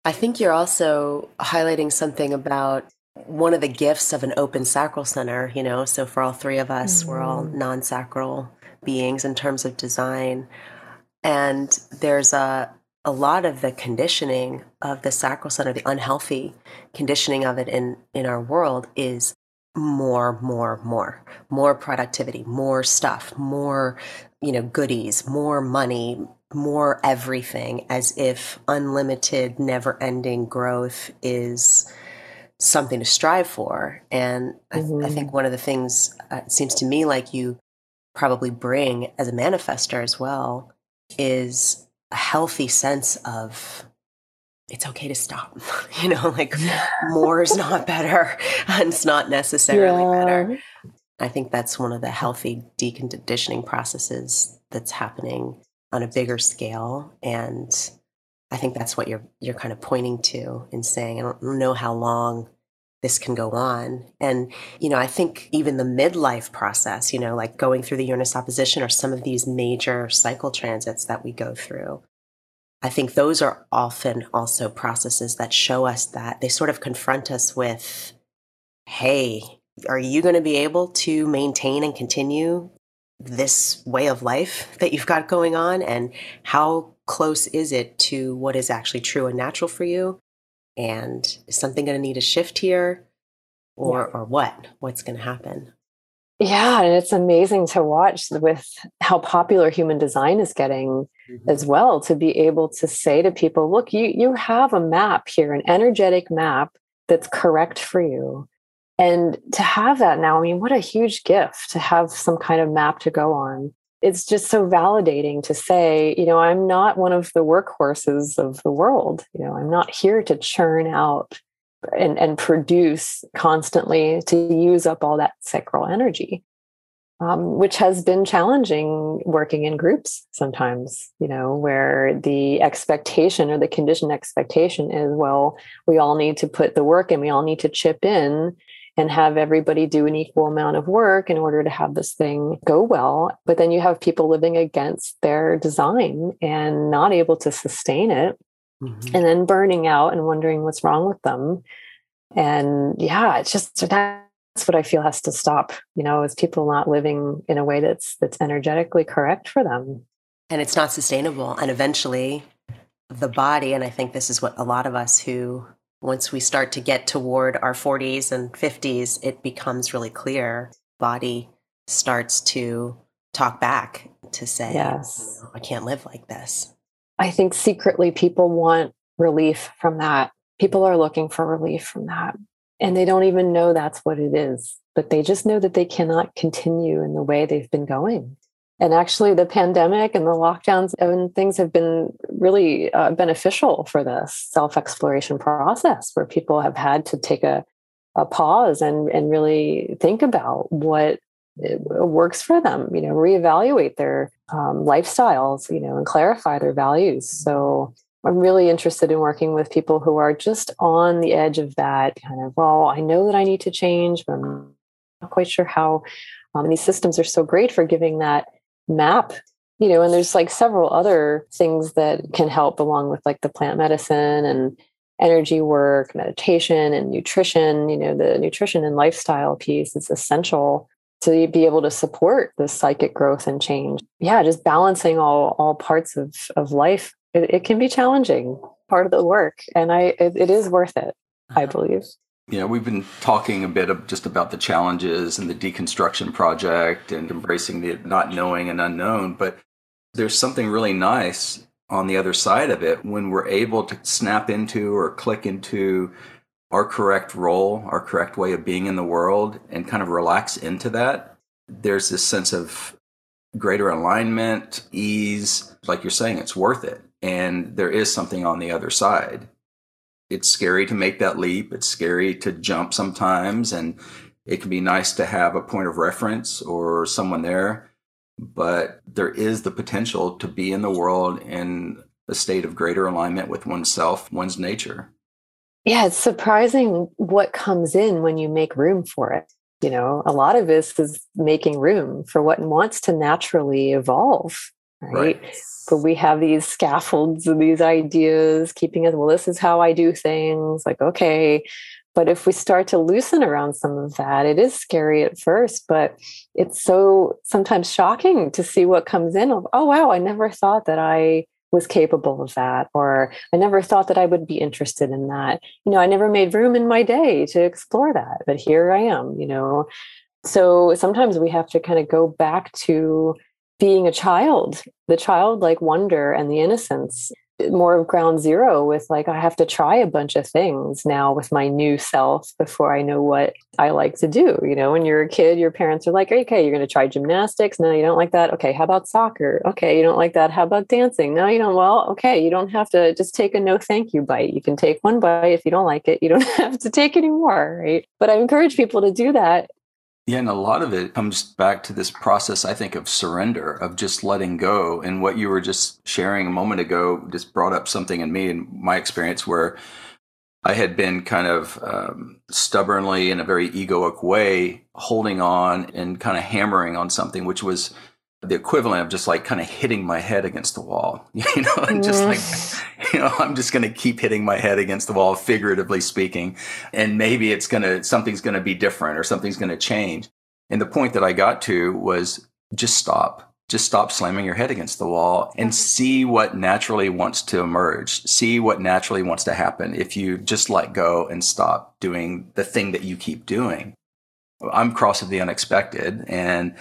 I think you're also highlighting something about one of the gifts of an open sacral center, you know. So for all three of us, mm-hmm. we're all mm. non sacral beings in terms of design. And there's a a lot of the conditioning of the sacral center, the unhealthy conditioning of it in in our world is more, more, more, more productivity, more stuff, more, you know, goodies, more money, more everything as if unlimited, never ending growth is something to strive for. And mm-hmm. I, th- I, think mm-hmm. one of the things uh, it seems to me like you probably bring as a manifestor as well is a healthy sense of it's okay to stop. you know, like more is not better and it's not necessarily yeah. better. I think that's one of the healthy deconditioning processes that's happening on a bigger scale and I think that's what you're you're kind of pointing to and saying I don't know how long this can go on. And, you know, I think even the midlife process, you know, like going through the Uranus opposition or some of these major cycle transits that we go through, I think those are often also processes that show us that they sort of confront us with, hey, are you going to be able to maintain and continue this way of life that you've got going on and how close is it to what is actually true and natural for you and is something going to need a shift here or yeah. or what what's going to happen yeah and it's amazing to watch with how popular human design is getting mm-hmm. as well to be able to say to people look you you have a map here an energetic map that's correct for you and to have that now, I mean, what a huge gift to have some kind of map to go on. It's just so validating to say, you know, I'm not one of the workhorses of the world. You know, I'm not here to churn out and, and produce constantly to use up all that sacral energy. Um, which has been challenging working in groups sometimes, you know, where the expectation or the conditioned expectation is, well, we all need to put the work and we all need to chip in and have everybody do an equal amount of work in order to have this thing go well. But then you have people living against their design and not able to sustain it mm-hmm. and then burning out and wondering what's wrong with them. And yeah, it's just that's what I feel has to stop, you know, is people not living in a way that's that's energetically correct for them. And it's not sustainable. And eventually the body, and I think this is what a lot of us who once we start to get toward our 40s and 50s, it becomes really clear. Body starts to talk back to say, yes. I can't live like this. I think secretly people want relief from that. People are looking for relief from that. And they don't even know that's what it is, but they just know that they cannot continue in the way they've been going. And actually, the pandemic and the lockdowns and things have been really uh, beneficial for this self exploration process where people have had to take a, a pause and, and really think about what works for them, you know, reevaluate their um, lifestyles, you know, and clarify their values. So I'm really interested in working with people who are just on the edge of that kind of, well, I know that I need to change, but I'm not quite sure how. Um, these systems are so great for giving that map you know and there's like several other things that can help along with like the plant medicine and energy work meditation and nutrition you know the nutrition and lifestyle piece is essential to be able to support the psychic growth and change yeah just balancing all all parts of of life it, it can be challenging part of the work and i it, it is worth it i uh-huh. believe you know, we've been talking a bit of just about the challenges and the deconstruction project and embracing the not knowing and unknown, but there's something really nice on the other side of it when we're able to snap into or click into our correct role, our correct way of being in the world and kind of relax into that. There's this sense of greater alignment, ease, like you're saying, it's worth it. And there is something on the other side it's scary to make that leap. It's scary to jump sometimes. And it can be nice to have a point of reference or someone there. But there is the potential to be in the world in a state of greater alignment with oneself, one's nature. Yeah, it's surprising what comes in when you make room for it. You know, a lot of this is making room for what wants to naturally evolve, right? right. But we have these scaffolds and these ideas keeping us, well, this is how I do things. Like, okay. But if we start to loosen around some of that, it is scary at first, but it's so sometimes shocking to see what comes in of, oh, wow, I never thought that I was capable of that or i never thought that i would be interested in that you know i never made room in my day to explore that but here i am you know so sometimes we have to kind of go back to being a child the childlike wonder and the innocence more of ground zero with like I have to try a bunch of things now with my new self before I know what I like to do. You know, when you're a kid, your parents are like, okay, you're going to try gymnastics. No, you don't like that. Okay, how about soccer? Okay, you don't like that. How about dancing? No, you don't. Well, okay, you don't have to just take a no thank you bite. You can take one bite. If you don't like it, you don't have to take any more. Right. But I encourage people to do that yeah, and a lot of it comes back to this process, I think, of surrender, of just letting go. And what you were just sharing a moment ago just brought up something in me and my experience where I had been kind of um, stubbornly, in a very egoic way, holding on and kind of hammering on something, which was the equivalent of just like kind of hitting my head against the wall, you know, and just like, mm. you know, I'm just going to keep hitting my head against the wall, figuratively speaking. And maybe it's going to, something's going to be different or something's going to change. And the point that I got to was just stop. Just stop slamming your head against the wall and see what naturally wants to emerge. See what naturally wants to happen if you just let go and stop doing the thing that you keep doing. I'm crossing the unexpected. And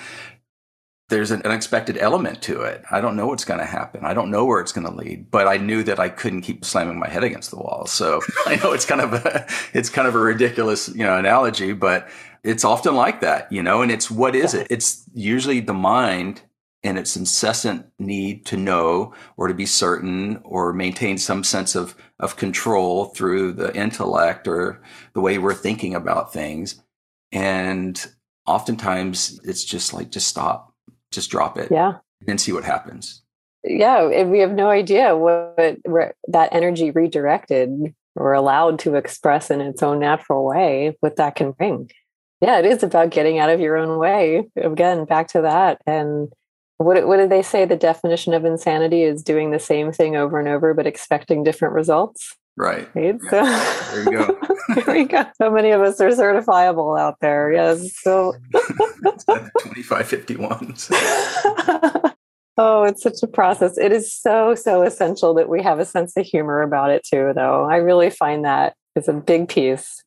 there's an unexpected element to it. I don't know what's going to happen. I don't know where it's going to lead, but I knew that I couldn't keep slamming my head against the wall. So I know it's kind of a, it's kind of a ridiculous, you know, analogy, but it's often like that, you know, and it's what is it? It's usually the mind and its incessant need to know or to be certain or maintain some sense of, of control through the intellect or the way we're thinking about things. And oftentimes it's just like, just stop just drop it. Yeah. And see what happens. Yeah. And we have no idea what that energy redirected or allowed to express in its own natural way, what that can bring. Yeah, it is about getting out of your own way. Again, back to that. And what, what did they say? The definition of insanity is doing the same thing over and over, but expecting different results. Right. right? Yeah. So, there you go. there we go. So many of us are certifiable out there. Yes. So 2551. oh, it's such a process. It is so, so essential that we have a sense of humor about it too, though. I really find that is a big piece.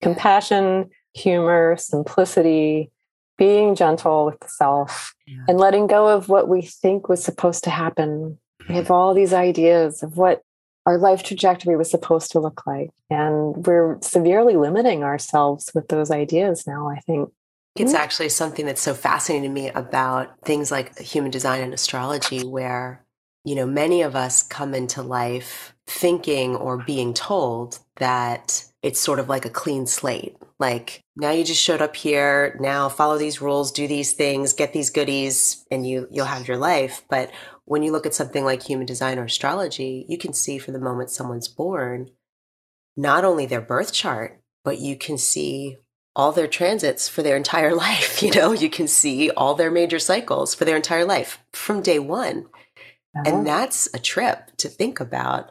Compassion, humor, simplicity, being gentle with the self, yeah. and letting go of what we think was supposed to happen. We have mm-hmm. all these ideas of what our life trajectory was supposed to look like. And we're severely limiting ourselves with those ideas now, I think. It's mm-hmm. actually something that's so fascinating to me about things like human design and astrology, where, you know, many of us come into life thinking or being told that it's sort of like a clean slate. Like, now you just showed up here, now follow these rules, do these things, get these goodies, and you you'll have your life. But when you look at something like human design or astrology, you can see from the moment someone's born, not only their birth chart, but you can see all their transits for their entire life. You know, you can see all their major cycles for their entire life from day one. Uh-huh. And that's a trip to think about.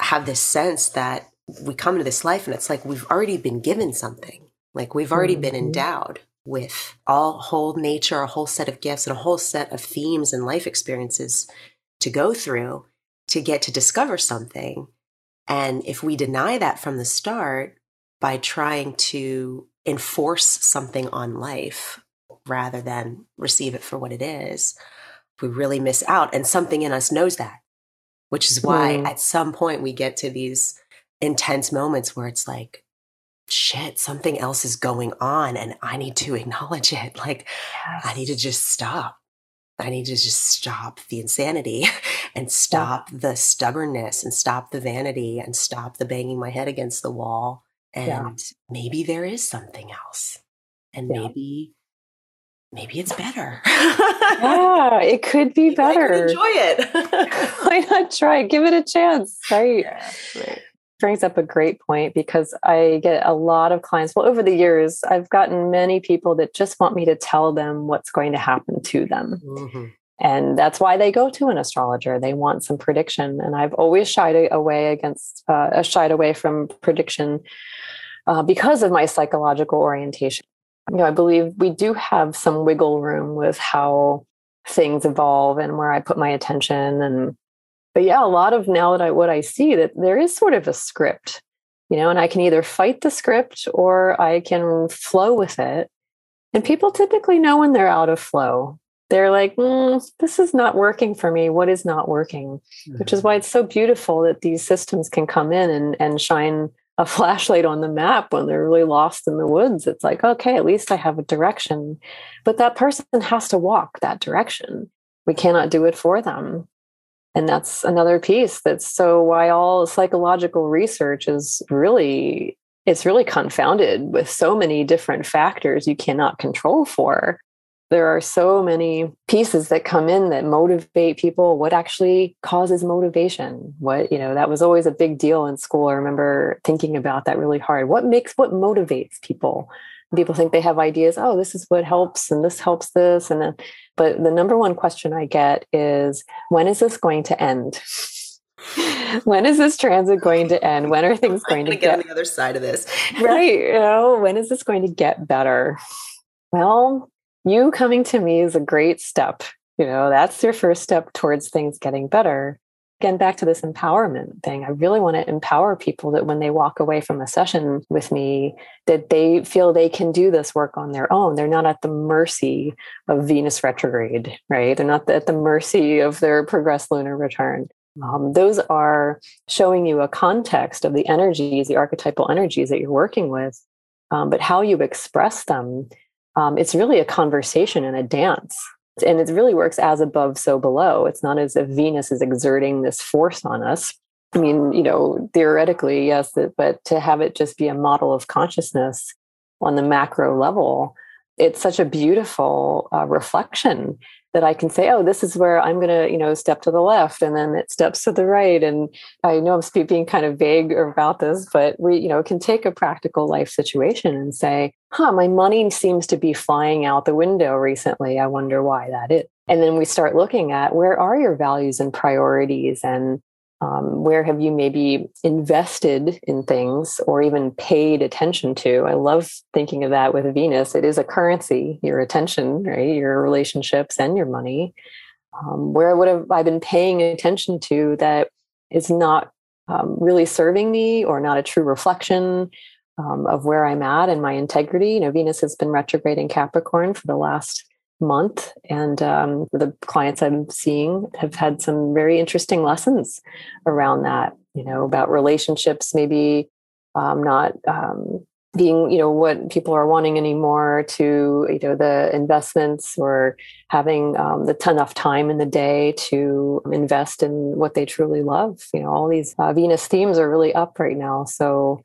Have this sense that we come into this life and it's like we've already been given something, like we've already mm-hmm. been endowed with all whole nature, a whole set of gifts, and a whole set of themes and life experiences to go through to get to discover something. And if we deny that from the start by trying to enforce something on life rather than receive it for what it is, we really miss out. And something in us knows that, which is why mm. at some point we get to these intense moments where it's like, shit, something else is going on and I need to acknowledge it. Like, yes. I need to just stop. I need to just stop the insanity and stop yeah. the stubbornness and stop the vanity and stop the banging my head against the wall. And yeah. maybe there is something else. And yeah. maybe maybe it's better. yeah, it could be better. enjoy it. Why not try? Give it a chance. Right. Yeah, right. Brings up a great point because I get a lot of clients. Well, over the years, I've gotten many people that just want me to tell them what's going to happen to them. Mm-hmm. And that's why they go to an astrologer. They want some prediction. And I've always shied away against, uh, shied away from prediction uh, because of my psychological orientation you know, I believe we do have some wiggle room with how things evolve and where I put my attention. And but yeah, a lot of now that I what I see that there is sort of a script, you know, and I can either fight the script or I can flow with it. And people typically know when they're out of flow. They're like, mm, this is not working for me. What is not working? Mm-hmm. Which is why it's so beautiful that these systems can come in and, and shine a flashlight on the map when they're really lost in the woods. It's like, okay, at least I have a direction. But that person has to walk that direction. We cannot do it for them. And that's another piece that's so why all psychological research is really it's really confounded with so many different factors you cannot control for. There are so many pieces that come in that motivate people. What actually causes motivation? What you know that was always a big deal in school. I remember thinking about that really hard. What makes what motivates people people think they have ideas oh this is what helps and this helps this and then but the number one question i get is when is this going to end when is this transit going to end when are things going to get, get on the other side of this right you know when is this going to get better well you coming to me is a great step. You know, that's your first step towards things getting better. Again, back to this empowerment thing. I really want to empower people that when they walk away from a session with me, that they feel they can do this work on their own. They're not at the mercy of Venus retrograde, right? They're not at the mercy of their progressed lunar return. Um, those are showing you a context of the energies, the archetypal energies that you're working with, um, but how you express them um, it's really a conversation and a dance. And it really works as above, so below. It's not as if Venus is exerting this force on us. I mean, you know, theoretically, yes, but to have it just be a model of consciousness on the macro level, it's such a beautiful uh, reflection that I can say, oh, this is where I'm going to, you know, step to the left and then it steps to the right. And I know I'm being kind of vague about this, but we, you know, can take a practical life situation and say, huh, my money seems to be flying out the window recently. I wonder why that is. And then we start looking at where are your values and priorities and um, where have you maybe invested in things or even paid attention to? I love thinking of that with Venus. It is a currency, your attention, right? Your relationships and your money. Um, where would have I been paying attention to that is not um, really serving me or not a true reflection um, of where I'm at and my integrity? You know, Venus has been retrograde in Capricorn for the last month. And um, the clients I'm seeing have had some very interesting lessons around that, you know, about relationships, maybe um, not um, being, you know, what people are wanting anymore to, you know, the investments or having um, the enough time in the day to invest in what they truly love. You know, all these uh, Venus themes are really up right now. So,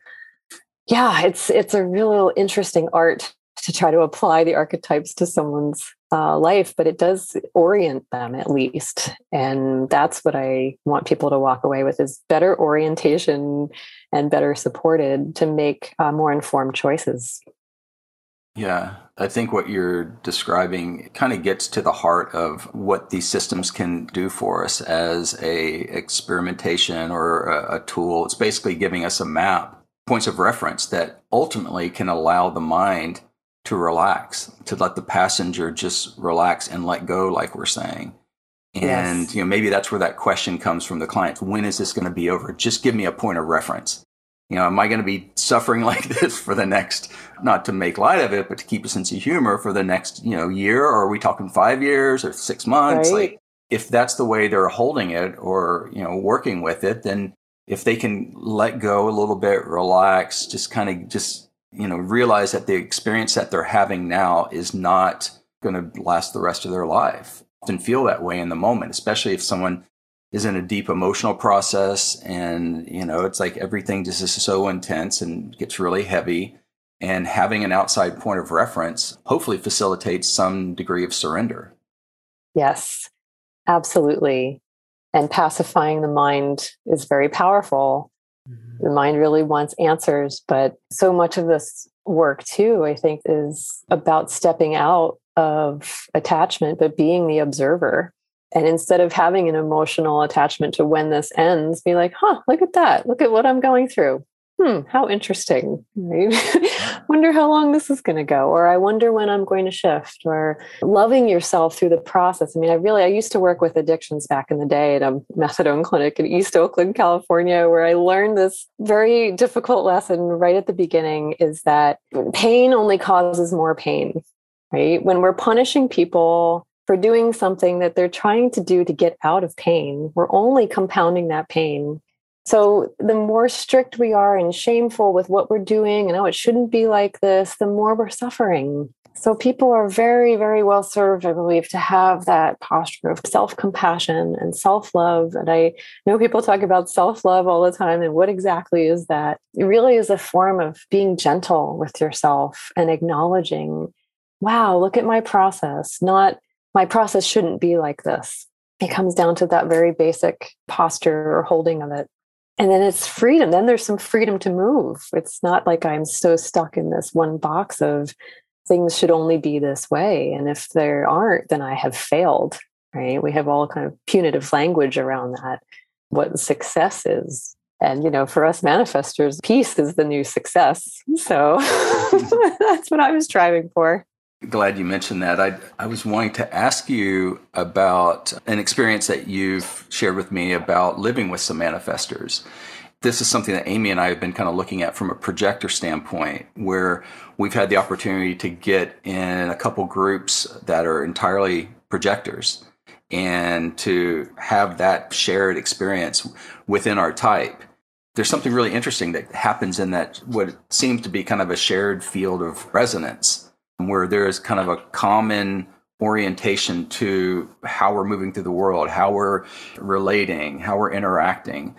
yeah, it's it's a real interesting art to try to apply the archetypes to someone's uh, life, but it does orient them at least. And that's what I want people to walk away with is better orientation and better supported to make uh, more informed choices. Yeah, I think what you're describing kind of gets to the heart of what these systems can do for us as a experimentation or a, a tool. It's basically giving us a map, points of reference that ultimately can allow the mind to relax, to let the passenger just relax and let go, like we're saying. And yes. you know, maybe that's where that question comes from the client. When is this going to be over? Just give me a point of reference. You know, am I going to be suffering like this for the next, not to make light of it, but to keep a sense of humor for the next, you know, year? Or are we talking five years or six months? Right. Like, if that's the way they're holding it or, you know, working with it, then if they can let go a little bit, relax, just kind of just you know realize that the experience that they're having now is not going to last the rest of their life. Often feel that way in the moment especially if someone is in a deep emotional process and you know it's like everything just is so intense and gets really heavy. And having an outside point of reference hopefully facilitates some degree of surrender. Yes absolutely. And pacifying the mind is very powerful mm-hmm. the mind really wants answers but so much of this work too i think is about stepping out of attachment but being the observer and instead of having an emotional attachment to when this ends, be like, huh, look at that. Look at what I'm going through. Hmm, how interesting. I wonder how long this is going to go. Or I wonder when I'm going to shift. Or loving yourself through the process. I mean, I really, I used to work with addictions back in the day at a methadone clinic in East Oakland, California, where I learned this very difficult lesson right at the beginning is that pain only causes more pain, right? When we're punishing people for doing something that they're trying to do to get out of pain. We're only compounding that pain. So the more strict we are and shameful with what we're doing and oh, it shouldn't be like this, the more we're suffering. So people are very, very well served, I believe, to have that posture of self-compassion and self-love. And I know people talk about self-love all the time. And what exactly is that? It really is a form of being gentle with yourself and acknowledging, wow, look at my process, not my process shouldn't be like this. It comes down to that very basic posture or holding of it. And then it's freedom. Then there's some freedom to move. It's not like I'm so stuck in this one box of things should only be this way. And if there aren't, then I have failed, right? We have all kind of punitive language around that, what success is. And, you know, for us manifestors, peace is the new success. So that's what I was striving for glad you mentioned that. I, I was wanting to ask you about an experience that you've shared with me about living with some manifestors. This is something that Amy and I have been kind of looking at from a projector standpoint, where we've had the opportunity to get in a couple groups that are entirely projectors and to have that shared experience within our type. There's something really interesting that happens in that what seems to be kind of a shared field of resonance where there is kind of a common orientation to how we're moving through the world, how we're relating, how we're interacting.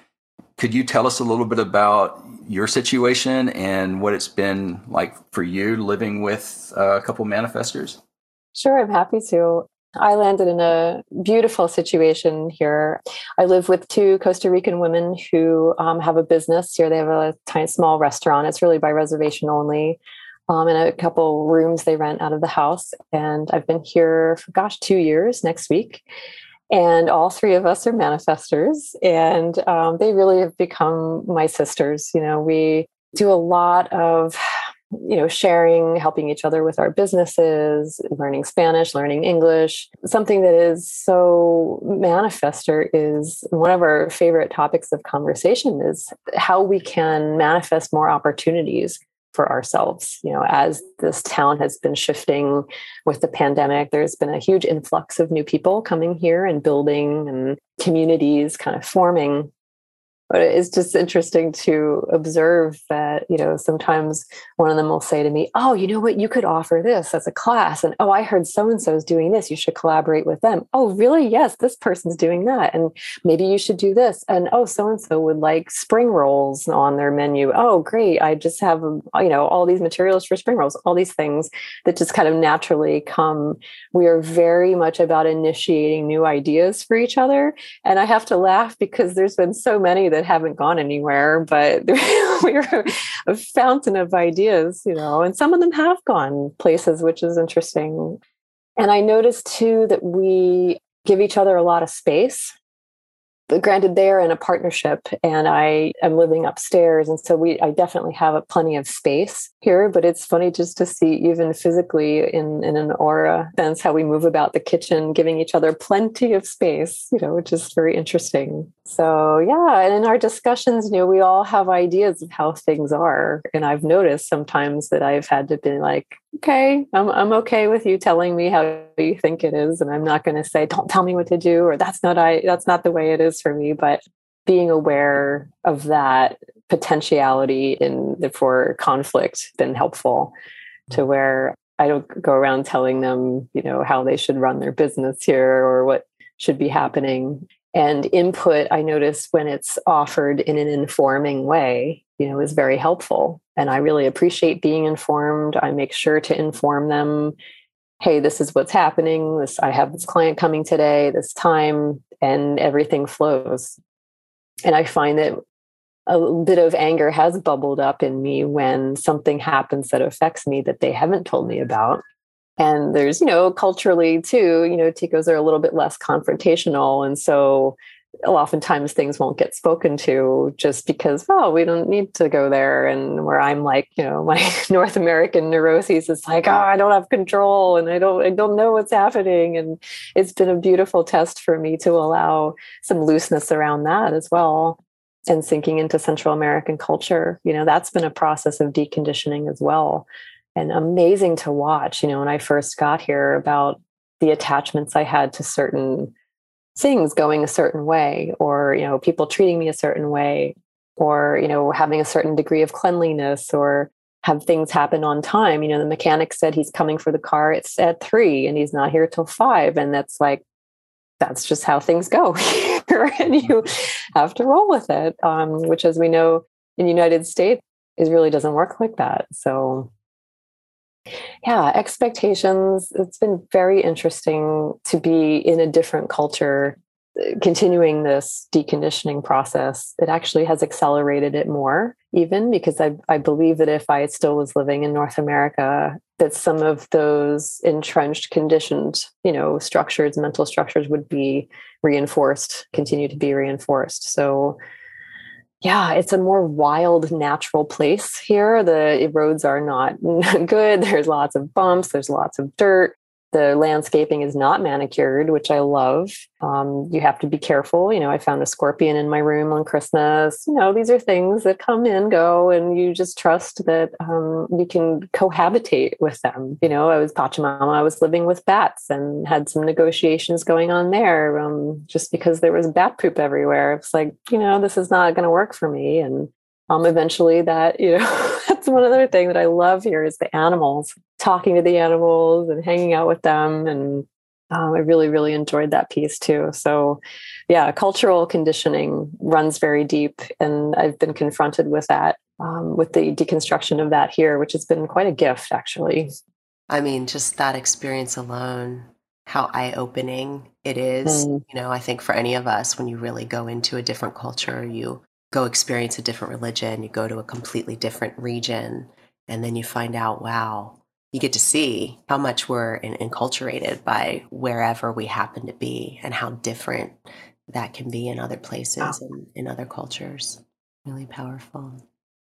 Could you tell us a little bit about your situation and what it's been like for you living with a couple manifestors? Sure, I'm happy to. I landed in a beautiful situation here. I live with two Costa Rican women who um, have a business here. They have a tiny, small restaurant. It's really by reservation only um, and a couple rooms they rent out of the house. And I've been here for, gosh, two years next week. And all three of us are manifestors, and um, they really have become my sisters. You know, we do a lot of you know sharing helping each other with our businesses learning spanish learning english something that is so manifestor is one of our favorite topics of conversation is how we can manifest more opportunities for ourselves. You know, as this town has been shifting with the pandemic, there's been a huge influx of new people coming here and building and communities kind of forming but it's just interesting to observe that you know sometimes one of them will say to me oh you know what? You could offer this as a class and oh i heard so and so is doing this. You should collaborate with them. Oh really? Yes this person's doing that and maybe you should do this. And oh so and so would like spring rolls on their menu. Oh great. I just have um, you know all these materials for spring rolls. All these things that just kind of naturally come. We are very much about initiating new ideas for each other and i have to laugh because there's been so many that haven't gone anywhere, but we're a fountain of ideas, you know, and some of them have gone places, which is interesting. And I noticed too that we give each other a lot of space granted they're in a partnership and i am living upstairs. And so we i definitely have a, plenty of space here but it's funny just to see even physically in in an aura sense how we move about the kitchen giving each other plenty of space you know which is very interesting. So yeah and in our discussions you know we all have ideas of how things are. And i've noticed sometimes that i've had to be like okay, I'm, I'm okay with you telling me how you think it is. And I'm not going to say, don't tell me what to do, or that's not, I, that's not the way it is for me. But being aware of that potentiality in the for conflict been helpful to mm. where I don't go around telling them, you know, how they should run their business here or what should be happening. And input i notice when it's offered in an informing way you know is very helpful. And i really appreciate being informed. I make sure to inform them hey this is what's happening. This i have this client coming today this time and everything flows. And i find that a bit of anger has bubbled up in me when something happens that affects me that they haven't told me about and there's you know culturally too you know ticos are a little bit less confrontational. And so oftentimes things won't get spoken to just because oh we don't need to go there. And where i'm like you know my north american neuroses is like oh i don't have control and i don't i don't know what's happening. And it's been a beautiful test for me to allow some looseness around that as well and sinking into central american culture. You know that's been a process of deconditioning as well and amazing to watch. You know, when I first got here, about the attachments I had to certain things going a certain way, or, you know, people treating me a certain way, or, you know, having a certain degree of cleanliness, or have things happen on time. You know, the mechanic said he's coming for the car. It's at three and he's not here till five. And that's like, that's just how things go here. and you have to roll with it, um, which, as we know in the United States, is really doesn't work like that. So yeah, expectations. It's been very interesting to be in a different culture, uh, continuing this deconditioning process. It actually has accelerated it more, even because I, I believe that if I still was living in North America, that some of those entrenched, conditioned, you know, structures, mental structures would be reinforced, continue to be reinforced. So yeah, it's a more wild, natural place here. The eh, roads are not good. There's lots of bumps, there's lots of dirt. The landscaping is not manicured, which I love. Um, you have to be careful. You know, I found a scorpion in my room on Christmas. You know, these are things that come and go, and you just trust that um, you can cohabitate with them. You know, I was Pachamama, I was living with bats and had some negotiations going on there um, just because there was bat poop everywhere. It's like, you know, this is not going to work for me. And um, eventually that, you know, that's one other thing that I love here is the animals talking to the animals and hanging out with them. And um, I really, really enjoyed that piece too. So, yeah, cultural conditioning runs very deep. And I've been confronted with that, um, with the deconstruction of that here, which has been quite a gift, actually. I mean, just that experience alone, how eye opening it is. Mm. You know, I think for any of us, when you really go into a different culture, you go experience a different religion, you go to a completely different region, and then you find out, wow, you get to see how much we're in, enculturated by wherever we happen to be and how different that can be in other places wow. and in other cultures. Really powerful.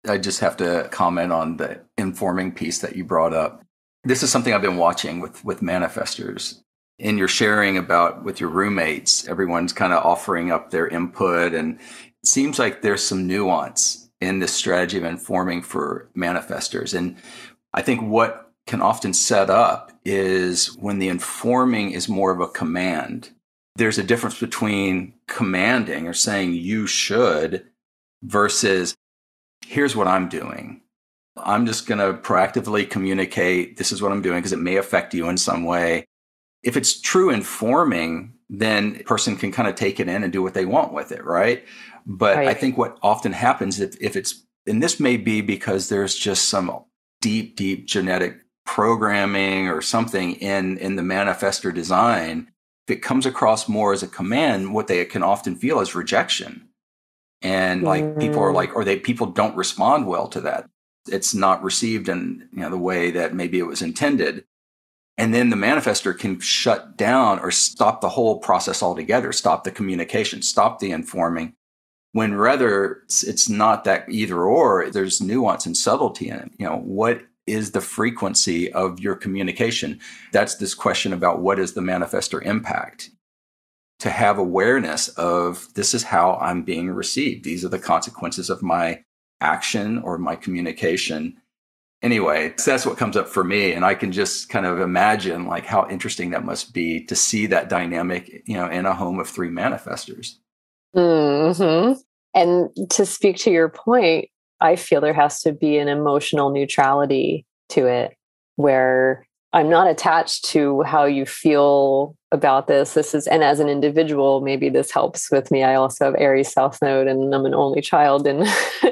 I just have to comment on the informing piece that you brought up. This is something I've been watching with with manifestors. In your sharing about with your roommates, everyone's kind of offering up their input and it seems like there's some nuance in this strategy of informing for manifestors. And I think what can often set up is when the informing is more of a command. There's a difference between commanding or saying you should versus here's what I'm doing. I'm just going to proactively communicate this is what I'm doing because it may affect you in some way. If it's true informing, then a person can kind of take it in and do what they want with it, right? But right. I think what often happens if, if it's, and this may be because there's just some deep, deep genetic programming or something in in the manifestor design if it comes across more as a command what they can often feel is rejection and like mm. people are like or they people don't respond well to that it's not received in you know the way that maybe it was intended and then the manifestor can shut down or stop the whole process altogether stop the communication stop the informing when rather it's, not that either or there's nuance and subtlety in it you know what is the frequency of your communication? That's this question about what is the manifestor impact? To have awareness of this is how I'm being received. These are the consequences of my action or my communication. Anyway, so that's what comes up for me. And I can just kind of imagine like how interesting that must be to see that dynamic, you know, in a home of three manifestors. hmm And to speak to your point, I feel there has to be an emotional neutrality to it where I'm not attached to how you feel about this. This is, and as an individual, maybe this helps with me. I also have Aries South Node and I'm an only child. And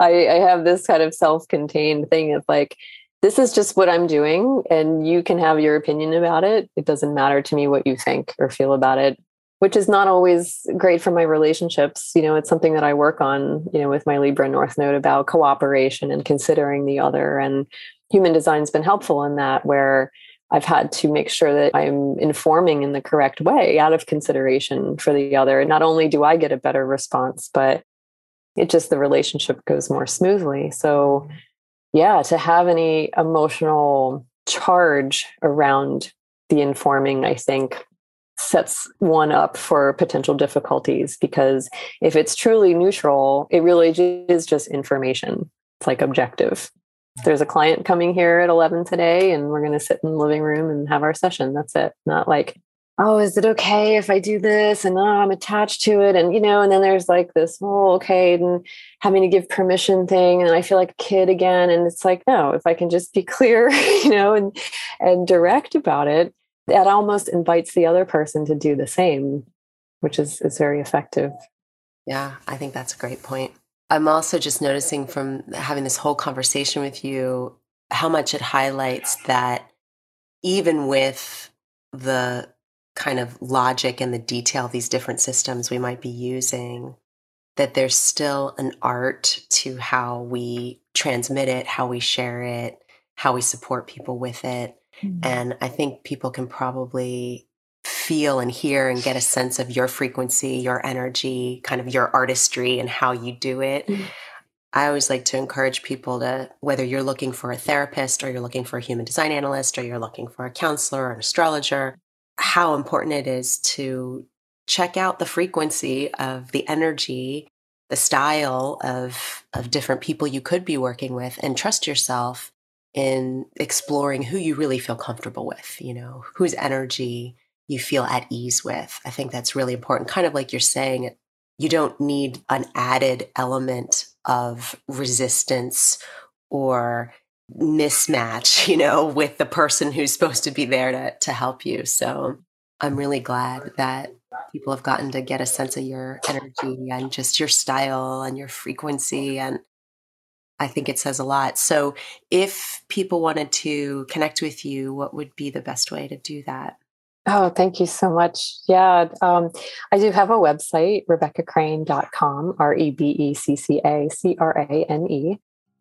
I, I have this kind of self contained thing of like, this is just what I'm doing, and you can have your opinion about it. It doesn't matter to me what you think or feel about it, which is not always great for my relationships. You know, it's something that I work on, you know, with my Libra North Node about cooperation and considering the other. And human design's been helpful in that, where I've had to make sure that I'm informing in the correct way out of consideration for the other. Not only do I get a better response, but it just the relationship goes more smoothly. So, yeah, to have any emotional charge around the informing, I think sets one up for potential difficulties because if it's truly neutral, it really is just information. It's like objective there's a client coming here at 11 today and we're going to sit in the living room and have our session. That's it. Not like oh is it okay if i do this and oh, i'm attached to it? And you know and then there's like this oh okay and having to give permission thing. And i feel like a kid again and it's like no if i can just be clear you know and and direct about it that almost invites the other person to do the same which is is very effective. Yeah i think that's a great point I'm also just noticing from having this whole conversation with you how much it highlights that even with the kind of logic and the detail of these different systems we might be using, that there's still an art to how we transmit it, how we share it, how we support people with it. Mm-hmm. And I think people can probably feel and hear and get a sense of your frequency, your energy, kind of your artistry and how you do it. Mm-hmm. I always like to encourage people to, whether you're looking for a therapist or you're looking for a human design analyst or you're looking for a counselor or an astrologer, how important it is to check out the frequency of the energy, the style of, of different people you could be working with, and trust yourself in exploring who you really feel comfortable with, you know, whose energy you feel at ease with. I think that's really important. Kind of like you're saying, you don't need an added element of resistance or mismatch, you know, with the person who's supposed to be there to, to help you. So I'm really glad that people have gotten to get a sense of your energy and just your style and your frequency. And I think it says a lot. So if people wanted to connect with you, what would be the best way to do that? Oh, thank you so much. Yeah, um, I do have a website, rebeccacrane.com, R E B E C C A C R A N E.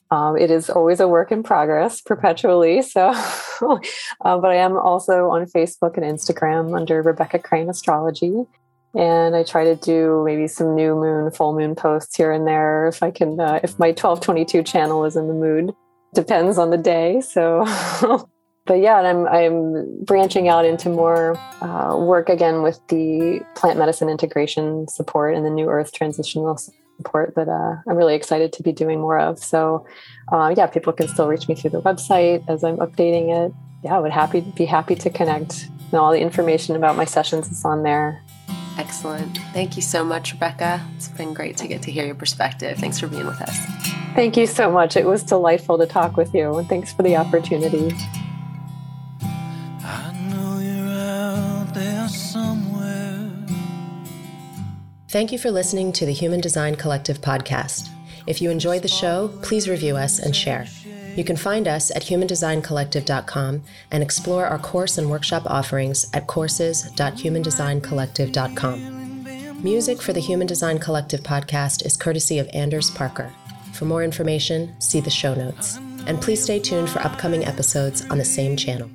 Um, it is always a work in progress perpetually. So, uh, but I am also on Facebook and Instagram under Rebecca Crane Astrology. And I try to do maybe some new moon, full moon posts here and there if I can, uh, if my 1222 channel is in the mood. Depends on the day. So, but yeah, I'm I'm branching out into more uh, work again with the plant medicine integration support and the new earth transitional support that uh, I'm really excited to be doing more of. So uh, yeah, people can still reach me through the website as I'm updating it. Yeah, I would happy be happy to connect. And all the information about my sessions is on there. Excellent. Thank you so much, Rebecca. It's been great to get to hear your perspective. Thanks for being with us. Thank you so much. It was delightful to talk with you, and thanks for the opportunity. Thank you for listening to the Human Design Collective podcast. If you enjoyed the show, please review us and share. You can find us at humandesigncollective.com and explore our course and workshop offerings at courses.humandesigncollective.com. Music for the Human Design Collective podcast is courtesy of Anders Parker. For more information, see the show notes. And please stay tuned for upcoming episodes on the same channel.